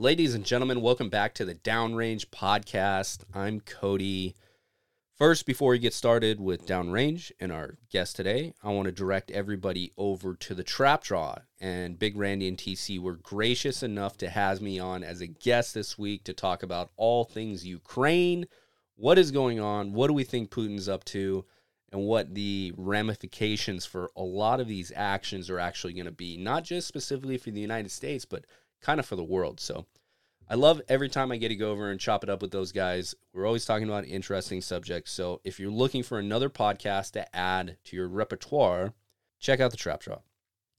Ladies and gentlemen, welcome back to the Downrange Podcast. I'm Cody. First, before we get started with Downrange and our guest today, I want to direct everybody over to the Trap Draw. And Big Randy and TC were gracious enough to have me on as a guest this week to talk about all things Ukraine. What is going on? What do we think Putin's up to? And what the ramifications for a lot of these actions are actually going to be, not just specifically for the United States, but kind of for the world. So I love every time I get to go over and chop it up with those guys. We're always talking about interesting subjects. So if you're looking for another podcast to add to your repertoire, check out the Trap Draw.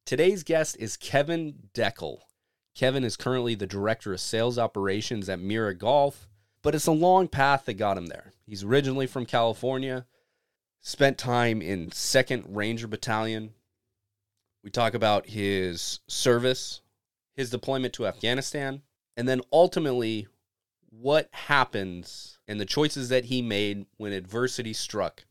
Today's guest is Kevin Deckel. Kevin is currently the director of sales operations at Miura Golf, but it's a long path that got him there. He's originally from California, spent time in 2nd Ranger Battalion. We talk about his service, his deployment to Afghanistan, and then ultimately what happens and the choices that he made when adversity struck.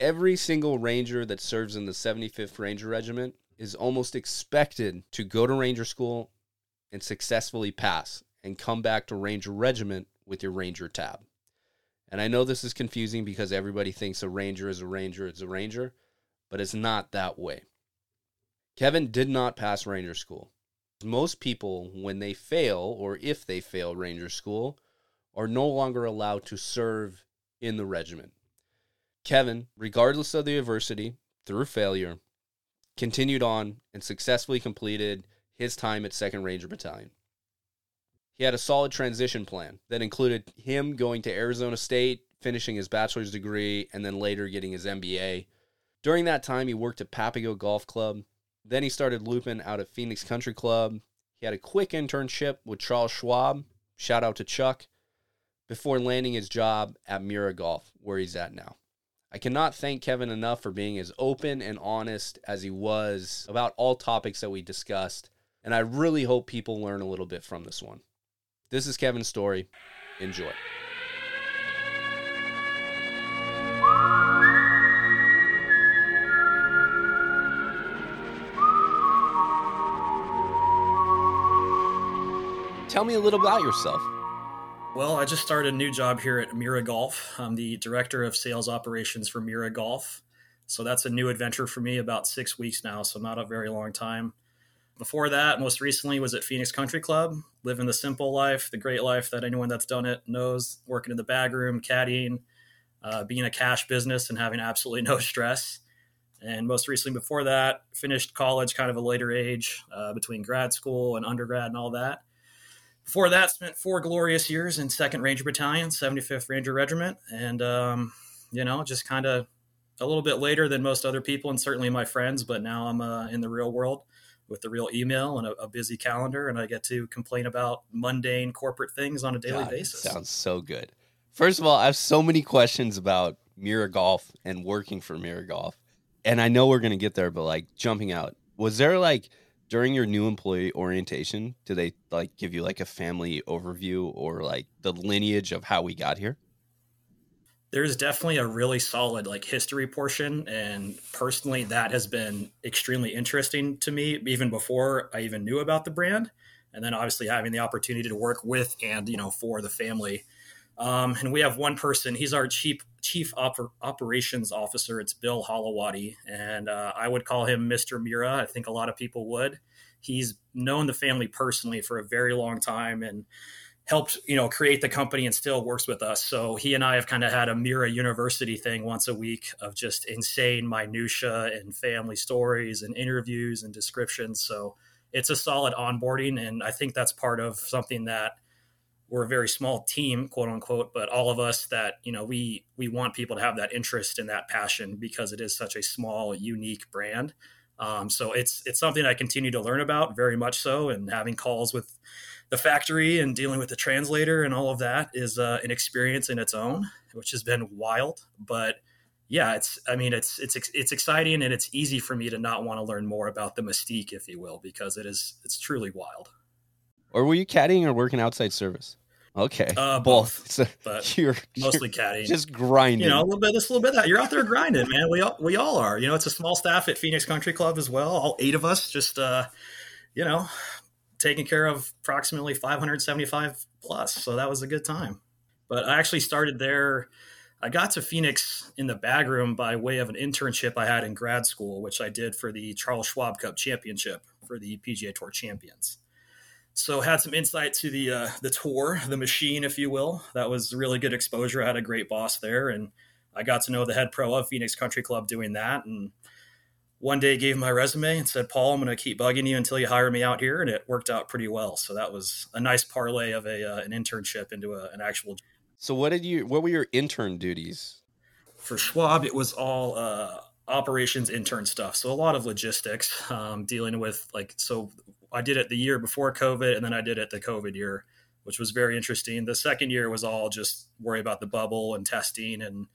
Every single ranger that serves in the 75th Ranger Regiment is almost expected to go to ranger school and successfully pass and come back to ranger regiment with your ranger tab. And I know this is confusing because everybody thinks a ranger is a ranger, it's a ranger, but it's not that way. Kevin did not pass ranger school. Most people, when they fail or if they fail Ranger School, are no longer allowed to serve in the regiment. Kevin, regardless of the adversity, through failure, continued on and successfully completed his time at 2nd Ranger Battalion. He had a solid transition plan that included him going to Arizona State, finishing his bachelor's degree, and then later getting his MBA. During that time, he worked at Papago Golf Club, then he started looping out of Phoenix Country Club. He had a quick internship with Charles Schwab. Shout out to Chuck. Before landing his job at Miura Golf, where he's at now. I cannot thank Kevin enough for being as open and honest as he was about all topics that we discussed, and I really hope people learn a little bit from this one. This is Kevin's story. Enjoy. Tell me a little about yourself. Well, I just started a new job here at Miura Golf. I'm the director of sales operations for Miura Golf. So that's a new adventure for me, about six weeks now, so not a very long time. Before that, most recently was at Phoenix Country Club, living the simple life, the great life that anyone that's done it knows, working in the bag room, caddying, uh, being a cash business and having absolutely no stress. And most recently, before that, finished college kind of a later age uh, between grad school and undergrad and all that before that, spent four glorious years in Second Ranger Battalion, 75th Ranger Regiment, and um, you know, just kind of a little bit later than most other people, and certainly my friends. But now I'm uh, in the real world with the real email and a, a, busy calendar, and I get to complain about mundane corporate things on a daily God, basis. Sounds so good. First of all, I have so many questions about Miura Golf and working for Miura Golf, and I know we're gonna get there, but like jumping out, was there like during your new employee orientation, do they like give you like a family overview or like the lineage of how we got here? There's definitely a really solid like history portion and personally that has been extremely interesting to me even before I even knew about the brand and then obviously having the opportunity to work with and you know for the family um, and we have one person he's our chief chief oper- operations officer. It's Bill Holowaty, and uh, I would call him Mr. Miura. I think a lot of people would. He's known the family personally for a very long time and helped you know create the company and still works with us. So he and I have kind of had a Miura University thing once a week of just insane minutia and family stories and interviews and descriptions. So it's a solid onboarding, and I think that's part of something that we're a very small team quote unquote but all of us that you know we we want people to have that interest and that passion because it is such a small unique brand. Um, so it's it's something i continue to learn about very much so and having calls with the factory and dealing with the translator and all of that is uh, an experience in its own which has been wild. But yeah it's i mean it's it's it's exciting and it's easy for me to not want to learn more about the mystique if you will because it is it's truly wild. Or were you caddying or working outside service Okay, uh, both, but you're, mostly caddying. Just grinding. You know, a little bit, this, a little bit that. You're out there grinding, man. We all, we all are. You know, it's a small staff at Phoenix Country Club as well. All eight of us, just uh, you know, taking care of approximately 575 plus. So that was a good time. But I actually started there. I got to Phoenix in the bag room by way of an internship I had in grad school, which I did for the Charles Schwab Cup Championship for the PGA Tour champions. So had some insight to the uh, the tour, the machine, if you will. That was really good exposure. I had a great boss there, and I got to know the head pro of Phoenix Country Club doing that. And one day gave my resume and said, Paul, I'm going to keep bugging you until you hire me out here. And it worked out pretty well. So that was a nice parlay of a, uh, an internship into a, an actual. So what did you, what were your intern duties? For Schwab, it was all uh, operations intern stuff. So a lot of logistics, um, dealing with like, so I did it the year before COVID and then I did it the COVID year, which was very interesting. The second year was all just worry about the bubble and testing and,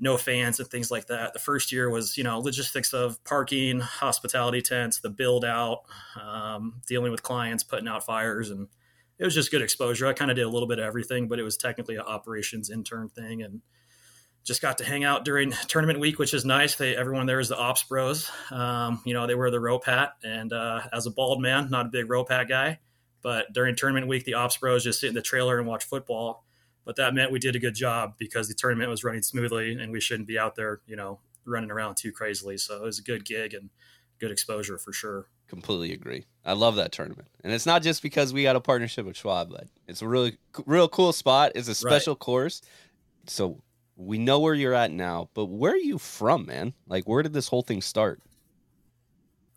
no fans and things like that. The first year was, you know, logistics of parking, hospitality tents, the build out, um, dealing with clients, putting out fires, and it was just good exposure. I kind of did a little bit of everything, but it was technically an operations intern thing, and just got to hang out during tournament week, which is nice. They everyone there is the ops bros. Um, you know, they wear the rope hat, and uh, as a bald man, not a big rope hat guy, but during tournament week, the ops bros just sit in the trailer and watch football but that meant we did a good job because the tournament was running smoothly and we shouldn't be out there, you know, running around too crazily. So it was a good gig and good exposure for sure. Completely agree. I love that tournament, and it's not just because we got a partnership with Schwab, but it's a really, real cool spot. It's a special right. course, so we know where you're at now. But where are you from, man? Like, where did this whole thing start?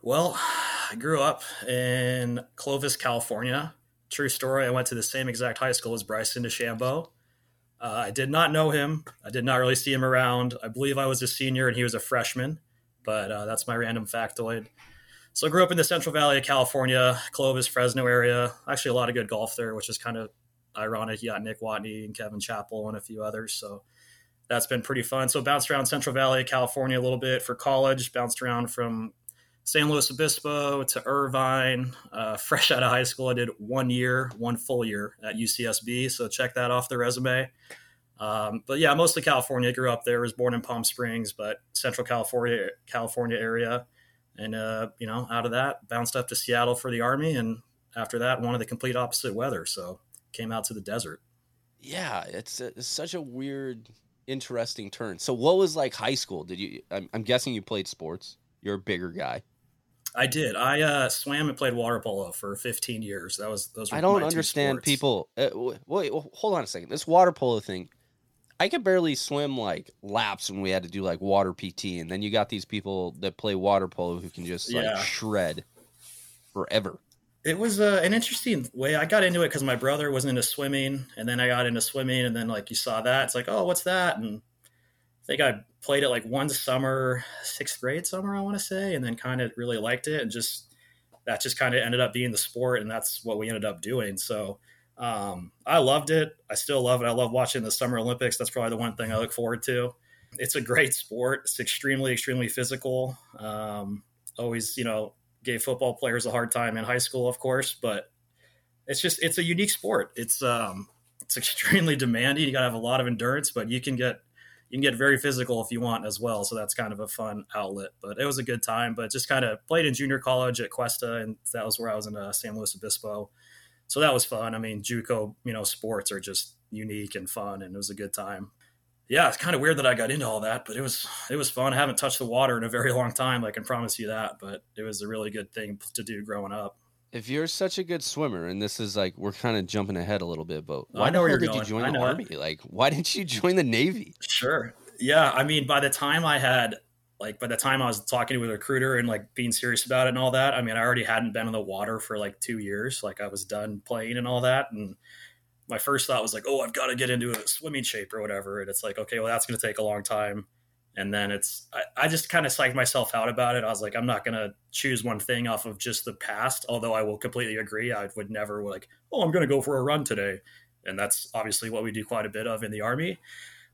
Well, I grew up in Clovis, California. True story. I went to the same exact high school as Bryson DeChambeau. Uh, I did not know him. I did not really see him around. I believe I was a senior and he was a freshman, but uh, that's my random factoid. So I grew up in the Central Valley of California, Clovis, Fresno area. Actually, a lot of good golf there, which is kind of ironic. You got Nick Watney and Kevin Chappell and a few others. So that's been pretty fun. So bounced around Central Valley, California a little bit for college. Bounced around from San Luis Obispo to Irvine. Uh, fresh out of high school, I did one year, one full year at UCSB. So check that off the resume. Um, but yeah, mostly California. Grew up there. Was born in Palm Springs, but Central California, California area. And uh, you know, out of that, bounced up to Seattle for the Army, and after that, wanted the complete opposite weather. So came out to the desert. Yeah, it's, a, it's such a weird, interesting turn. So, what was like high school? Did you? I'm, I'm guessing you played sports. You're a bigger guy. I did. I uh, swam and played water polo for 15 years. That was those. I don't understand people. Uh, wait, hold on a second. This water polo thing. I could barely swim like laps when we had to do like water PT, and then you got these people that play water polo who can just like yeah. shred forever. It was uh, an interesting way. I got into it because my brother was into swimming, and then I got into swimming, and then like you saw that, it's like, oh, what's that? And I think I played it like one summer, sixth grade summer, I want to say, and then kind of really liked it, and just that just kind of ended up being the sport, and that's what we ended up doing. So um, I loved it. I still love it. I love watching the Summer Olympics. That's probably the one thing I look forward to. It's a great sport. It's extremely, extremely physical. Um, always, you know, gave football players a hard time in high school, of course, but it's just it's a unique sport. It's um, it's extremely demanding. You got to have a lot of endurance, but you can get you can get very physical if you want as well. So that's kind of a fun outlet. But it was a good time. But just kind of played in junior college at Cuesta, and that was where I was in uh, San Luis Obispo. So that was fun. I mean, JUCO, you know, sports are just unique and fun, and it was a good time. Yeah, it's kind of weird that I got into all that, but it was it was fun. I haven't touched the water in a very long time. I can promise you that. But it was a really good thing to do growing up if you're such a good swimmer, and this is like we're kind of jumping ahead a little bit, but why I know where did going. you join the army? Like, why didn't you join the navy? Sure. Yeah. I mean, by the time I had like by the time I was talking to a recruiter and like being serious about it and all that, I mean, I already hadn't been in the water for like two years. Like I was done playing and all that, and my first thought was like, oh, I've got to get into a swimming shape or whatever. And it's like, okay, well, that's going to take a long time. And then it's, I, I just kind of psyched myself out about it. I was like, I'm not going to choose one thing off of just the past, although I will completely agree. I would never like, oh, I'm going to go for a run today. And that's obviously what we do quite a bit of in the Army.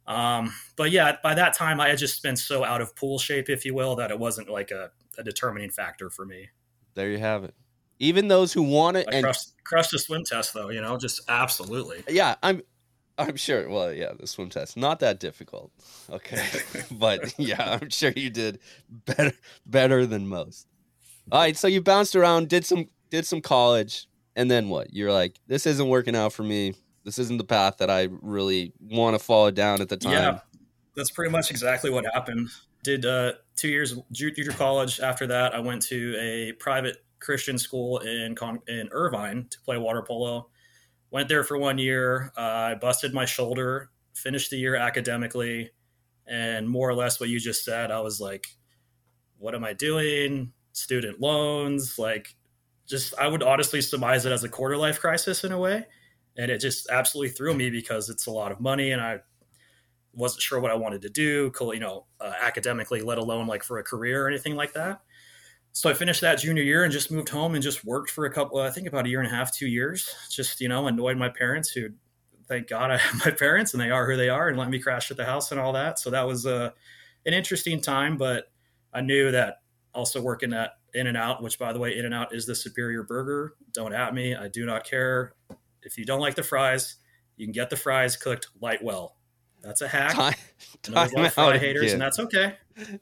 Um, but yeah, by that time, I had just been so out of pool shape, if you will, that it wasn't like a, a determining factor for me. There you have it. Even those who want it and crushed, crushed the swim test, though, you know, just absolutely. Yeah, I'm I'm sure. Well, yeah, the swim test not that difficult. Okay, but yeah, I'm sure you did better better than most. All right, so you bounced around, did some did some college. And then what? You're like, this isn't working out for me. This isn't the path that I really want to follow down at the time. Yeah, that's pretty much exactly what happened. Did uh, two years of junior college. After that, I went to a private Christian school in in Irvine to play water polo. Went there for one year. Uh, I busted my shoulder. Finished the year academically, and more or less what you just said. I was like, "What am I doing? Student loans? Like, just I would honestly surmise it as a quarter life crisis in a way." And it just absolutely threw me because it's a lot of money, and I wasn't sure what I wanted to do, you know, uh, academically, let alone like for a career or anything like that so I finished that junior year and just moved home and just worked for a couple, I think about a year and a half, two years. Just, you know, annoyed my parents who, thank God I have my parents and they are who they are and let me crash at the house and all that. So that was uh, an interesting time, but I knew that also working at In and Out, which by the way, In and Out is the superior burger. Don't at me. I do not care. If you don't like the fries, you can get the fries cooked light well. That's a hack. Time, time a fry haters, again. and that's okay.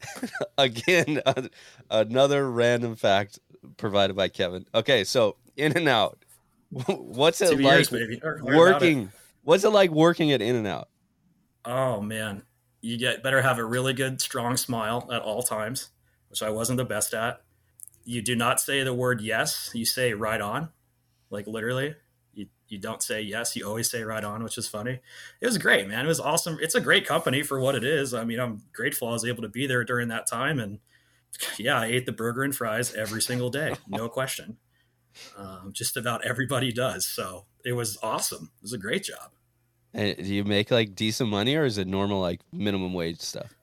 again, uh, another random fact provided by Kevin. Okay, so In and Out. What's it like years, working? It. What's it like working at In and Out? Oh man, you get better have a really good, strong smile at all times, which I wasn't the best at. You do not say the word yes; you say right on, like literally you don't say yes, you always say right on, which is funny. It was great, man. It was awesome. It's a great company for what it is. I mean, I'm grateful I was able to be there during that time. And yeah, I ate the burger and fries every single day, no question. Um, just about everybody does. So it was awesome. It was a great job. And do you make like decent money or is it normal like minimum wage stuff?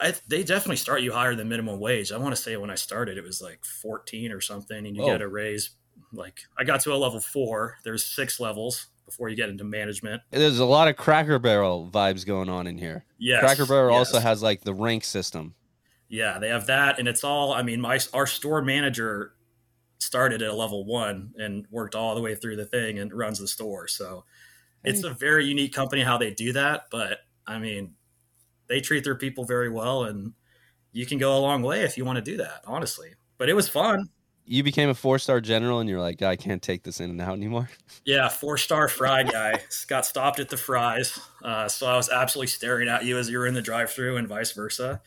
I, they definitely start you higher than minimum wage. I want to say when I started, it was like 14 or something, and you oh. get a raise like I got to a level four. There's six levels before you get into management. There's a lot of Cracker Barrel vibes going on in here. Yeah, Cracker Barrel yes. also has like the rank system. Yeah, they have that, and it's all. I mean, my our store manager started at a level one and worked all the way through the thing and runs the store. So it's a hmm. very unique company how they do that. But I mean, they treat their people very well, and you can go a long way if you want to do that. Honestly, but it was fun you became a four star general and you're like, I can't take this in and out anymore. Yeah, four star fry guy got stopped at the fries, uh, so I was absolutely staring at you as you were in the drive through and vice versa.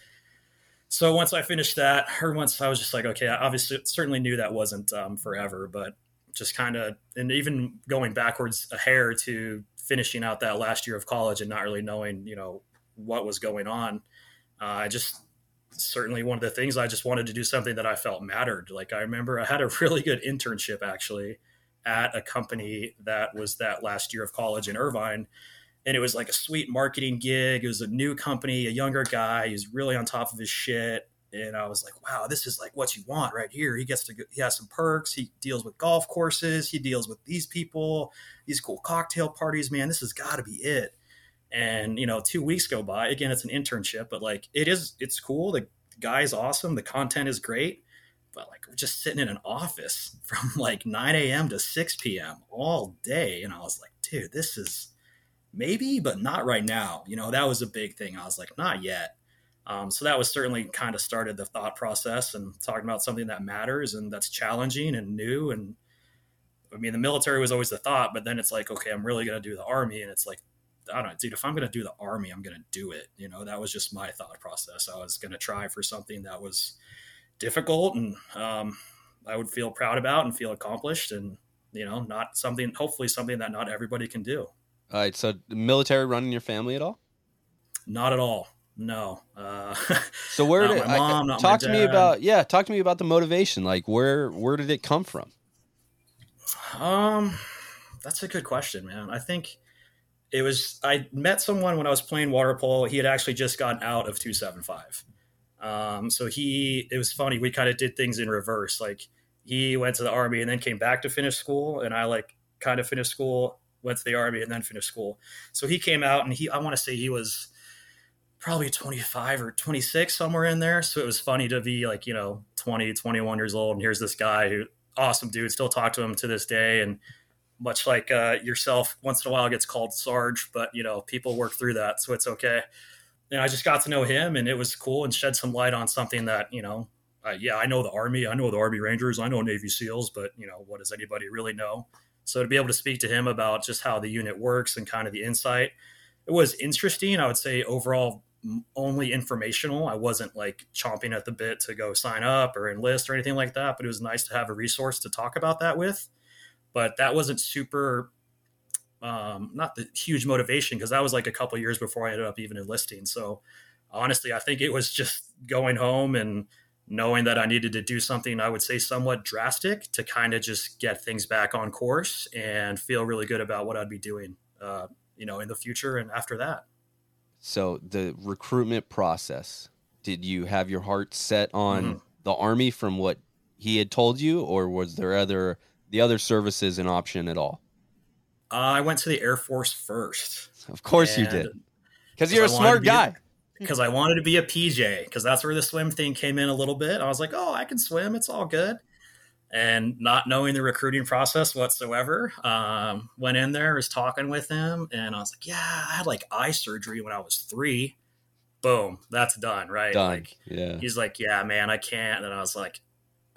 So once I finished that, or once I was just like, okay, I obviously certainly knew that wasn't um, forever, but just kind of, and even going backwards a hair to finishing out that last year of college and not really knowing, you know, what was going on. Uh, I just certainly one of the things I just wanted to do something that I felt mattered. Like I remember I had a really good internship actually at a company that was that last year of college in Irvine. And it was like a sweet marketing gig. It was a new company, a younger guy. He was really on top of his shit. And I was like, wow, this is like what you want right here. He gets to, go, he has some perks. He deals with golf courses. He deals with these people, these cool cocktail parties. Man, this has got to be it and you know two weeks go by. Again it's an internship but like it is it's cool. The guy's awesome. The content is great. But like we're just sitting in an office from like 9 a.m to 6 p.m all day. And i was like dude this is maybe but not right now. You know that was a big thing. I was like not yet. Um, so that was certainly kind of started the thought process and talking about something that matters and that's challenging and new. And I mean, the military was always the thought, but then it's like, okay, I'm really going to do the army. And it's like, I don't know, dude, if I'm going to do the army, I'm going to do it. You know, that was just my thought process. I was going to try for something that was difficult and um, I would feel proud about and feel accomplished and, you know, not something, hopefully something that not everybody can do. All right. So military running your family at all? Not at all. No. Uh, so where did my mom, I, talk to me about, yeah, talk to me about the motivation. Like where, where did it come from? Um, that's a good question, man. I think, it was I met someone when I was playing water polo. He had actually just gotten out of 275. Um, so he it was funny. We kind of did things in reverse. Like he went to the army and then came back to finish school, and I like kind of finished school, went to the army, and then finished school. So he came out and he I want to say he was probably 25 or 26 somewhere in there so it was funny to be like you know 20 21 years old and here's this guy who awesome dude still talk to him to this day and much like uh, yourself, once in a while gets called Sarge, but you know, people work through that, so it's okay. And I just got to know him, and it was cool and shed some light on something that you know uh, yeah, I know the Army, I know the Army Rangers, I know Navy SEALs, but you know, what does anybody really know? So to be able to speak to him about just how the unit works and kind of the insight, it was interesting. I would say overall only informational. I wasn't like chomping at the bit to go sign up or enlist or anything like that, but it was nice to have a resource to talk about that with. But that wasn't super um, not the huge motivation because that was like a couple years before I ended up even enlisting. So honestly, I think it was just going home and knowing that I needed to do something I would say somewhat drastic to kind of just get things back on course and feel really good about what I'd be doing, uh, you know, in the future and after that. So the recruitment process, did you have your heart set on mm-hmm. the army from what he had told you, or was there other the other services an option at all? Uh, I went to the Air Force first. Of course you did, because you're a smart guy because I wanted to be a PJ because that's where the swim thing came in a little bit. I was like, oh, I can swim. It's all good. And not knowing the recruiting process whatsoever, um, went in there, was talking with him, and I was like, yeah, I had like eye surgery when I was three. Boom, that's done, right? Done. Like, yeah. He's like, yeah, man, I can't. And I was like,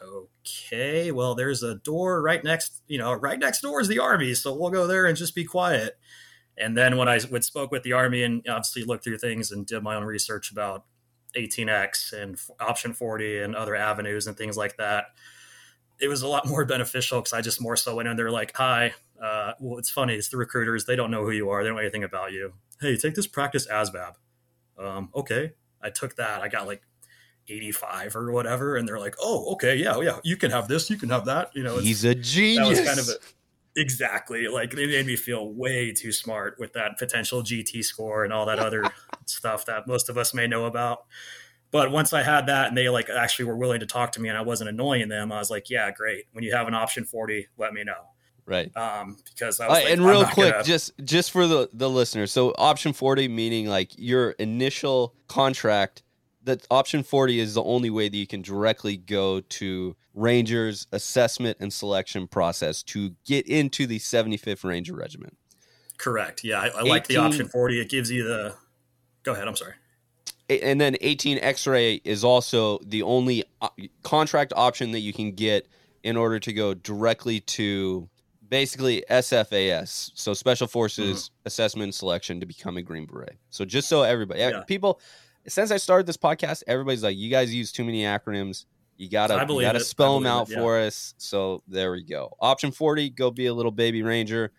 okay, well, there's a door right next, you know, right next door is the army, so we'll go there and just be quiet. And then when I would spoke with the army and obviously looked through things and did my own research about 18x and option 40 and other avenues and things like that, it was a lot more beneficial because I just more so went in there like, hi, uh, well, it's funny. It's the recruiters. They don't know who you are. They don't know anything about you. Hey, take this practice ASVAB. Um, okay. I took that. I got like 85 or whatever. And they're like, oh, okay. Yeah. Yeah. You can have this. You can have that. You know, he's a genius. That was kind of a, Exactly. Like they made me feel way too smart with that potential GT score and all that other stuff that most of us may know about. But once I had that and they like actually were willing to talk to me and I wasn't annoying them, I was like, yeah, great. When you have an option 40, let me know. Right. Um, because I was like, and real quick, gonna... just just for the the listeners. So option 40 meaning like your initial contract that option 40 is the only way that you can directly go to Rangers assessment and selection process to get into the 75th Ranger Regiment. Correct. Yeah, I, I 18, like the option 40. It gives you the. Go ahead. I'm sorry. And then 18 X ray is also the only uh, contract option that you can get in order to go directly to basically SFAS, so Special Forces mm-hmm. Assessment and Selection to become a Green Beret. So just so everybody, yeah. people, since I started this podcast, everybody's like, "You guys use too many acronyms. You gotta, you gotta spell them out it, yeah. for us." So there we go. Option forty: go be a little baby ranger.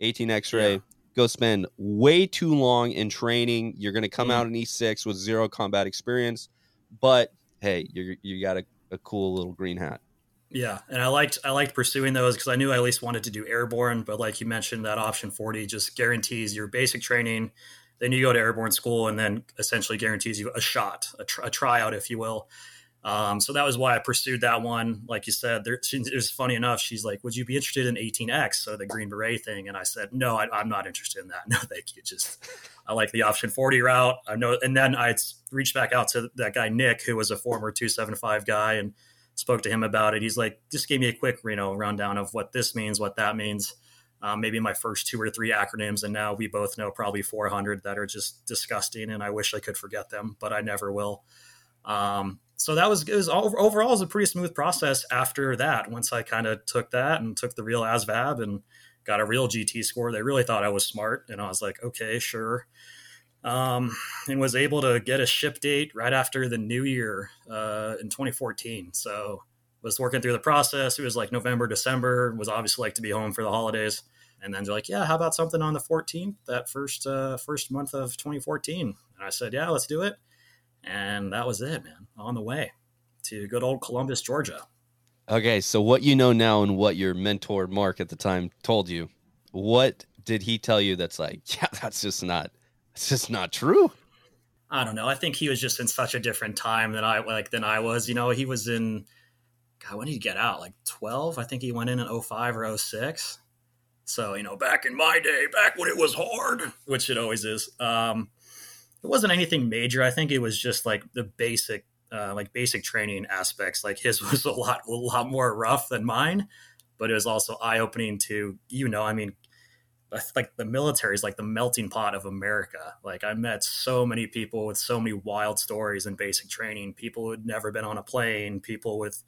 18 X-ray. Yeah. Go spend way too long in training. You're gonna come mm. out in E6 with zero combat experience, but hey, you you got a, a cool little green hat. Yeah, and I liked I liked pursuing those because I knew I at least wanted to do airborne. But like you mentioned, that option forty just guarantees your basic training then you go to airborne school, and then essentially guarantees you a shot, a, tr- a tryout, if you will. Um, so that was why I pursued that one. Like you said, there, it was funny enough. She's like, "Would you be interested in 18x, so the Green Beret thing?" And I said, "No, I, am not interested in that. No, thank you. Just I like the option 40 route. I know." And then I reached back out to that guy Nick, who was a former 275 guy, and spoke to him about it. He's like, "Just gave me a quick, you know, rundown of what this means, what that means." Um, maybe my first two or three acronyms, and now we both know probably 400 that are just disgusting, and I wish I could forget them, but I never will. Um, so that was, it was all, overall was a pretty smooth process after that. Once I kind of took that and took the real ASVAB and got a real GT score, they really thought I was smart, and I was like, okay, sure. Um, and was able to get a ship date right after the new year uh, in 2014. So was working through the process. It was like November, December. Was obviously like to be home for the holidays. And then they're like, "Yeah, how about something on the 14th, that first uh, first month of 2014?" And I said, "Yeah, let's do it." And that was it, man. On the way to good old Columbus, Georgia. Okay, so what you know now and what your mentor Mark at the time told you, what did he tell you that's like, yeah, that's just not, it's just not true. I don't know. I think he was just in such a different time than I like than I was. You know, he was in God, when did he get out? Like 12? I think he went in in 05 or 06. So, you know, back in my day, back when it was hard, which it always is. Um, it wasn't anything major. I think it was just like the basic, uh, like basic training aspects. Like his was a lot, a lot more rough than mine, but it was also eye opening to, you know, I mean, like the military is like the melting pot of America. Like I met so many people with so many wild stories in basic training. People who had never been on a plane. People with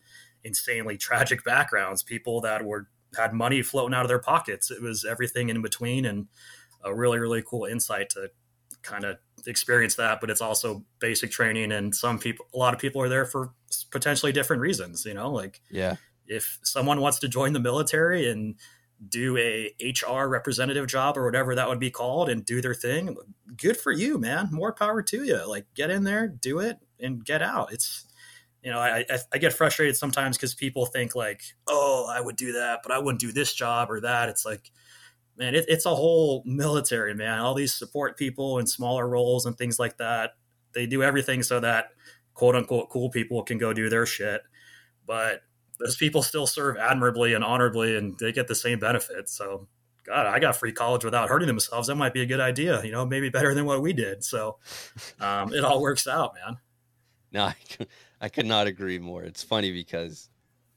insanely tragic backgrounds. People that were had money floating out of their pockets. It was everything in between, and a really really cool insight to kind of experience that. But it's also basic training, and some people, a lot of people are there for potentially different reasons. You know, like yeah, if someone wants to join the military and do a HR representative job or whatever that would be called and do their thing, good for you, man. More power to you. Like get in there, do it, and get out. It's you know, I, I, I get frustrated sometimes because people think like, oh, I would do that, but I wouldn't do this job or that. It's like, man, it, it's a whole military, man. All these support people in smaller roles and things like that. They do everything so that quote unquote cool people can go do their shit. But those people still serve admirably and honorably and they get the same benefits. So, God, I got free college without hurting themselves. That might be a good idea, you know, maybe better than what we did. So, um, it all works out, man. No, I, I could not agree more. It's funny because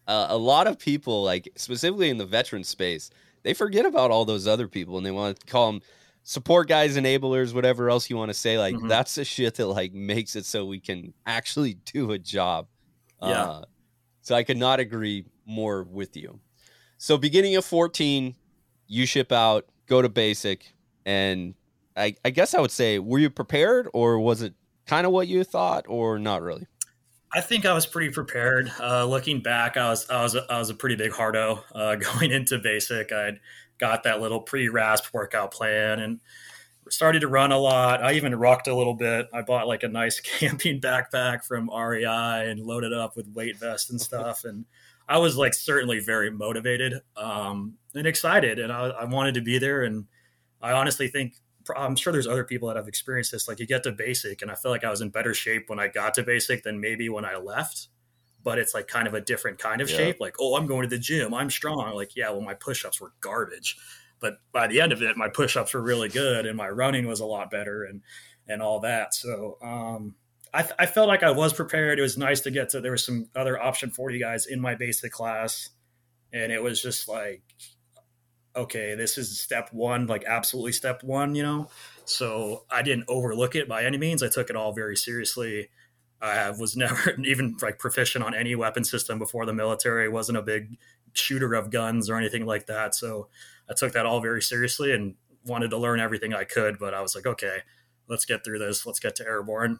uh, a lot of people, like specifically in the veteran space, they forget about all those other people and they want to call them support guys, enablers, whatever else you want to say. Like mm-hmm. that's the shit that like makes it so we can actually do a job. Yeah. Uh, so I could not agree more with you. So beginning of 14, you ship out, go to basic, and I, I guess I would say, were you prepared or was it kind of what you thought or not really? I think I was pretty prepared. Uh, looking back, I was I was a, I was a pretty big hardo uh, going into basic. I'd got that little pre rasp workout plan and started to run a lot. I even rocked a little bit. I bought like a nice camping backpack from REI and loaded up with weight vest and stuff. And I was like certainly very motivated um, and excited, and I, I wanted to be there. And I honestly think I'm sure there's other people that have experienced this. Like you get to basic, and I feel like I was in better shape when I got to basic than maybe when I left. But it's like kind of a different kind of yeah. shape. Like, oh, I'm going to the gym. I'm strong. Like, yeah, well, my push-ups were garbage, but by the end of it, my push-ups were really good, and my running was a lot better, and and all that. So um, I, I felt like I was prepared. It was nice to get to. There was some other option forty guys in my basic class, and it was just like okay, this is step one, like absolutely step one, you know? So I didn't overlook it by any means. I took it all very seriously. I was never even like proficient on any weapon system before the military. wasn't a big shooter of guns or anything like that. So I took that all very seriously and wanted to learn everything I could. But I was like, okay, let's get through this. Let's get to airborne.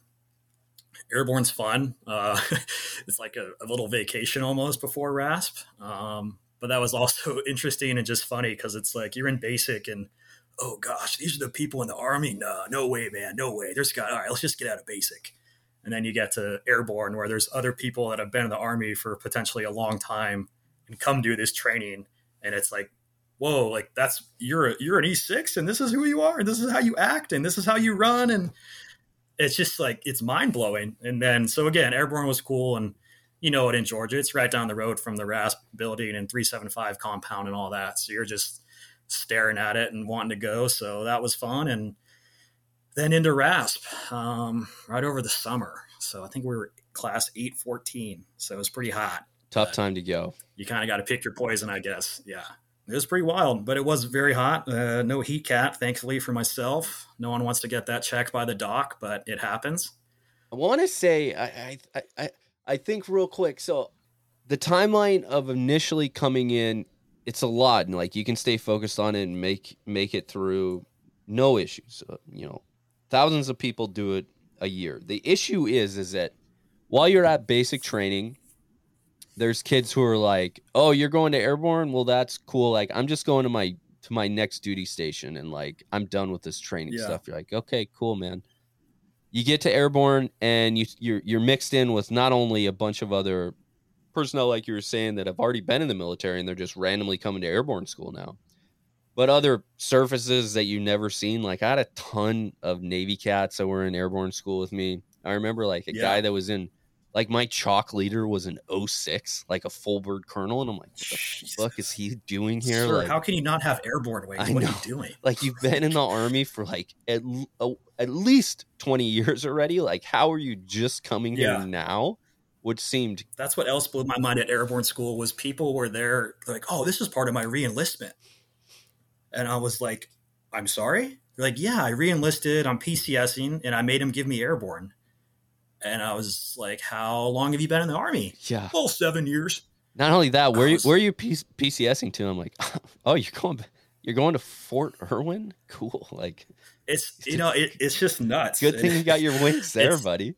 Airborne's fun. Uh, it's like a, a, little vacation almost before RASP. Um, but that was also interesting and just funny because it's like you're in basic and oh gosh, these are the people in the army. No, no way, man, no way. There's got all right. Let's just get out of basic, and then you get to airborne where there's other people that have been in the army for potentially a long time and come do this training, and it's like. Whoa! Like that's you're a, you're an E six, and this is who you are, and this is how you act, and this is how you run, and it's just like it's mind blowing. And then so again, airborne was cool, and you know it in Georgia. It's right down the road from the RASP building and 375 compound and all that. So you're just staring at it and wanting to go. So that was fun. And then into RASP um, right over the summer. So I think we were class 814. So it was pretty hot. Tough time to go. You kind of got to pick your poison, I guess. Yeah. It was pretty wild, but it was very hot. Uh, no heat cat, thankfully for myself. No one wants to get that checked by the doc, but it happens. I want to say I, I, I I think real quick. So the timeline of initially coming in, it's a lot, and like you can stay focused on it and make make it through, no issues. Uh, you know, thousands of people do it a year. The issue is, is that while you're at basic training, there's kids who are like, "Oh, you're going to airborne? Well, that's cool. Like, I'm just going to my to my next duty station, and like, I'm done with this training yeah. stuff." You're like, "Okay, cool, man." You get to airborne and you you're you're mixed in with not only a bunch of other personnel like you were saying that have already been in the military and they're just randomly coming to airborne school now but other surfaces that you never seen like i had a ton of navy cats that were in airborne school with me i remember like a yeah. guy that was in like my chalk leader was an 06, like a full bird colonel, and I'm like, what the Jesus. fuck is he doing here? Sir, like, how can you not have airborne wings? What are you doing? Like you've been in the army for like at, at least 20 years already. Like, how are you just coming yeah. here now? Which seemed that's what else blew my mind at airborne school was people were there like, oh, this is part of my reenlistment. And I was like, I'm sorry? They're like, yeah, I reenlisted. I'm PCSing, and I made him give me airborne. And I was like, how long have you been in the army? Yeah. Well, seven years. Not only that, where I you where are you P- PCSing to? I'm like, oh, you're going you're going to Fort Irwin? Cool. Like, It's you know, it, it's just nuts. good thing you got your wings there, buddy.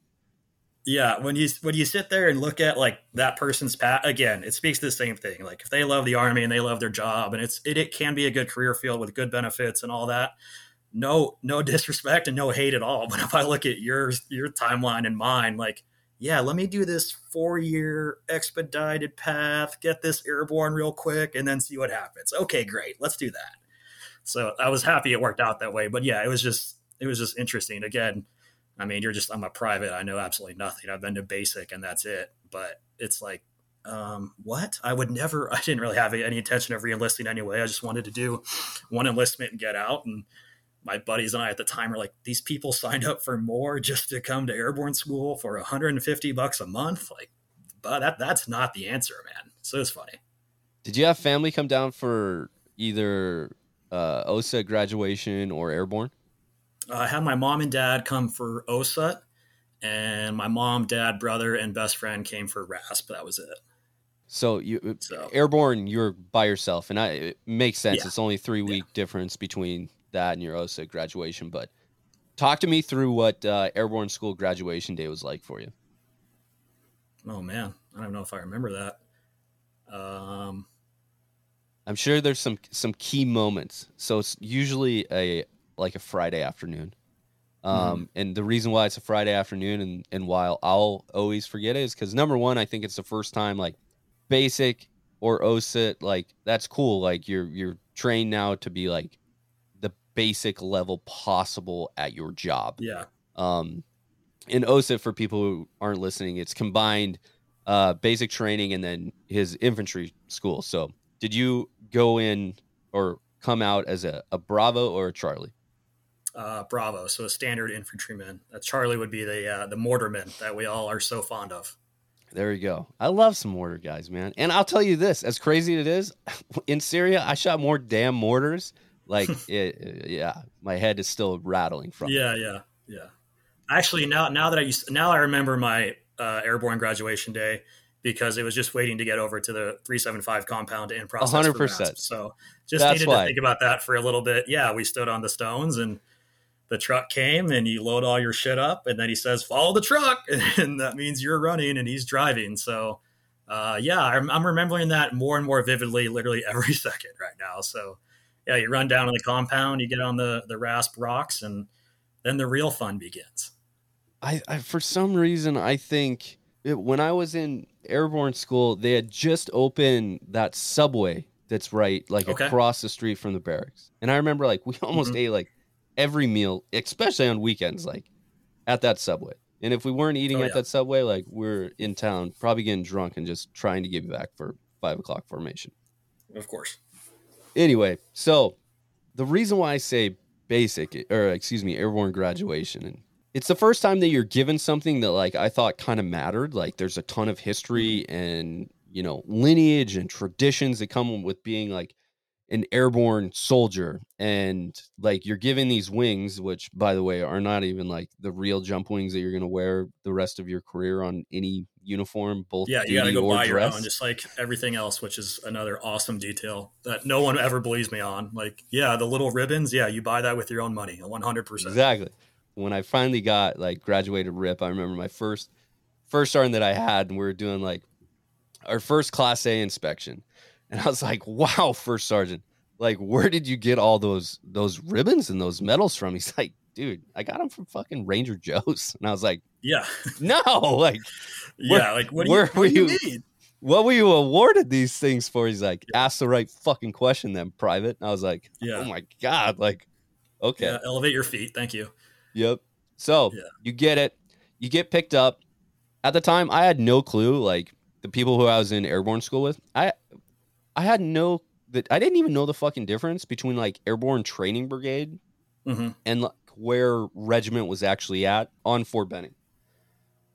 Yeah, when you when you sit there and look at like that person's path again, it speaks to the same thing. Like if they love the army and they love their job, and it's it, it can be a good career field with good benefits and all that. No, no disrespect and no hate at all. But if I look at your your timeline and mine, like yeah, let me do this four year expedited path, get this airborne real quick, and then see what happens. Okay, great, let's do that. So I was happy it worked out that way. But yeah, it was just it was just interesting. Again, I mean, you're just, I'm a private. I know absolutely nothing. I've been to basic and that's it. But it's like, um, what? I would never, I didn't really have any intention of reenlisting anyway. I just wanted to do one enlistment and get out. And my buddies and I at the time were like, these people signed up for more just to come to airborne school for 150 bucks a month. Like, but that, that's not the answer, man. So it's funny. Did you have family come down for either uh, OSUT graduation or airborne? Uh, I had my mom and dad come for OSUT, and my mom, dad, brother, and best friend came for RASP. That was it. So you So airborne, you're by yourself, and I it makes sense. Yeah. It's only three week difference between that and your OSUT graduation. But talk to me through what uh, airborne school graduation day was like for you. Oh man, I don't know if I remember that. Um, I'm sure there's some some key moments. So it's usually a like a Friday afternoon. Um, and the reason why it's a Friday afternoon and, and why I'll always forget it is because number one, I think it's the first time like basic or OSUT, like that's cool. Like you're you're trained now to be like the basic level possible at your job. yeah, Um, in OSUT, for people who aren't listening, it's combined uh, basic training and then his infantry school. So, did you go in or come out as a, a Bravo or a Charlie? uh, Bravo. So a standard infantryman. Uh, Charlie would be the uh, the mortarman that we all are so fond of. There you go. I love some mortar guys, man. And I'll tell you this: as crazy as it is, in Syria, I shot more damn mortars. Like, it, yeah, my head is still rattling from. it. Yeah, yeah, yeah. Actually, now now that I used now I remember my uh, airborne graduation day because it was just waiting to get over to the 375 compound in process. for 100%. RASP. So just That's needed why. to think about that for a little bit. Yeah, we stood on the stones and the truck came and you load all your shit up and then he says follow the truck and that means you're running and he's driving. So uh, yeah, I'm, I'm remembering that more and more vividly, literally every second right now. So yeah, you run down on the compound, you get on the the rasp rocks, and then the real fun begins. I, I for some reason I think it, when I was in airborne school, they had just opened that subway that's right like Okay. across the street from the barracks, and I remember like we almost Mhm. ate like every meal, especially on weekends, like at that subway. And if we weren't eating Oh, at yeah. that subway, like we're in town, probably getting drunk and just trying to get back for five o'clock formation. Of course. Anyway, so the reason why I say basic or excuse me, airborne graduation and it's the first time that you're given something that like I thought kind of mattered. Like there's a ton of history mm-hmm. and you know lineage and traditions that come with being like an airborne soldier and like you're given these wings which by the way are not even like the real jump wings that you're going to wear the rest of your career on any uniform both Yeah, you got to go buy your dress. own, just like everything else, which is another awesome detail that no one ever believes me on. Like, yeah, the little ribbons, yeah, you buy that with your own money, one hundred percent. Exactly. When I finally got like graduated RIP, I remember my first first sergeant that I had, and we were doing like our first class A inspection. And I was like, wow, first sergeant, like where did you get all those those ribbons and those medals from? He's like, dude, I got them from fucking Ranger Joe's. And I was like, Yeah, no, like yeah. Like, what do, where you, what were you you- need? what were you awarded these things for? He's like, ask the right fucking question then, private. And I was like, Yeah, oh my God, like, okay. yeah. Elevate your feet. Thank you. Yep. So Yeah. you get it. You get picked up. At the time, I had no clue. Like the people who I was in airborne school with, I, I had no that I didn't even know the fucking difference between like airborne training brigade hmm and like where regiment was actually at on Fort Benning.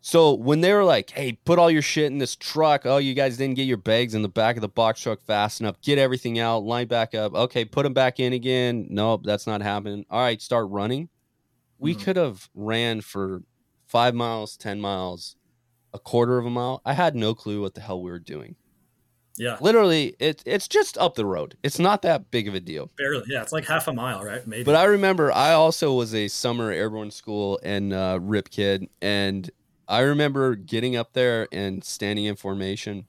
So when they were like, "Hey, put all your shit in this truck. Oh, you guys didn't get your bags in the back of the box truck fast enough. Get everything out, line back up. Okay, put them back in again. Nope, that's not happening. All right, start running. We Mhm. could have ran for five miles, ten miles, a quarter of a mile. I had no clue what the hell we were doing. Yeah, Literally, it, it's just up the road. It's not that big of a deal. barely. Yeah, it's like half a mile, right? Maybe. But I remember I also was a summer airborne school and uh, RIP kid, and I remember getting up there and standing in formation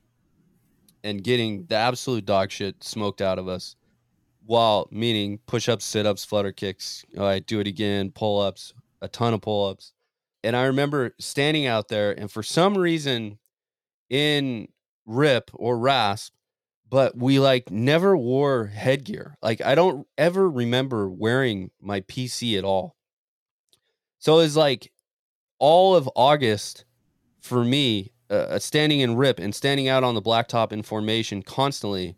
and getting the absolute dog shit smoked out of us. While meaning push ups, sit ups, flutter kicks. All right, do it again, pull ups, a ton of pull ups. And I remember standing out there, and for some reason in RIP or RASP, but we like never wore headgear. Like I don't ever remember wearing my PC at all. So it's like all of August for me, uh, standing in RIP and standing out on the blacktop in formation constantly,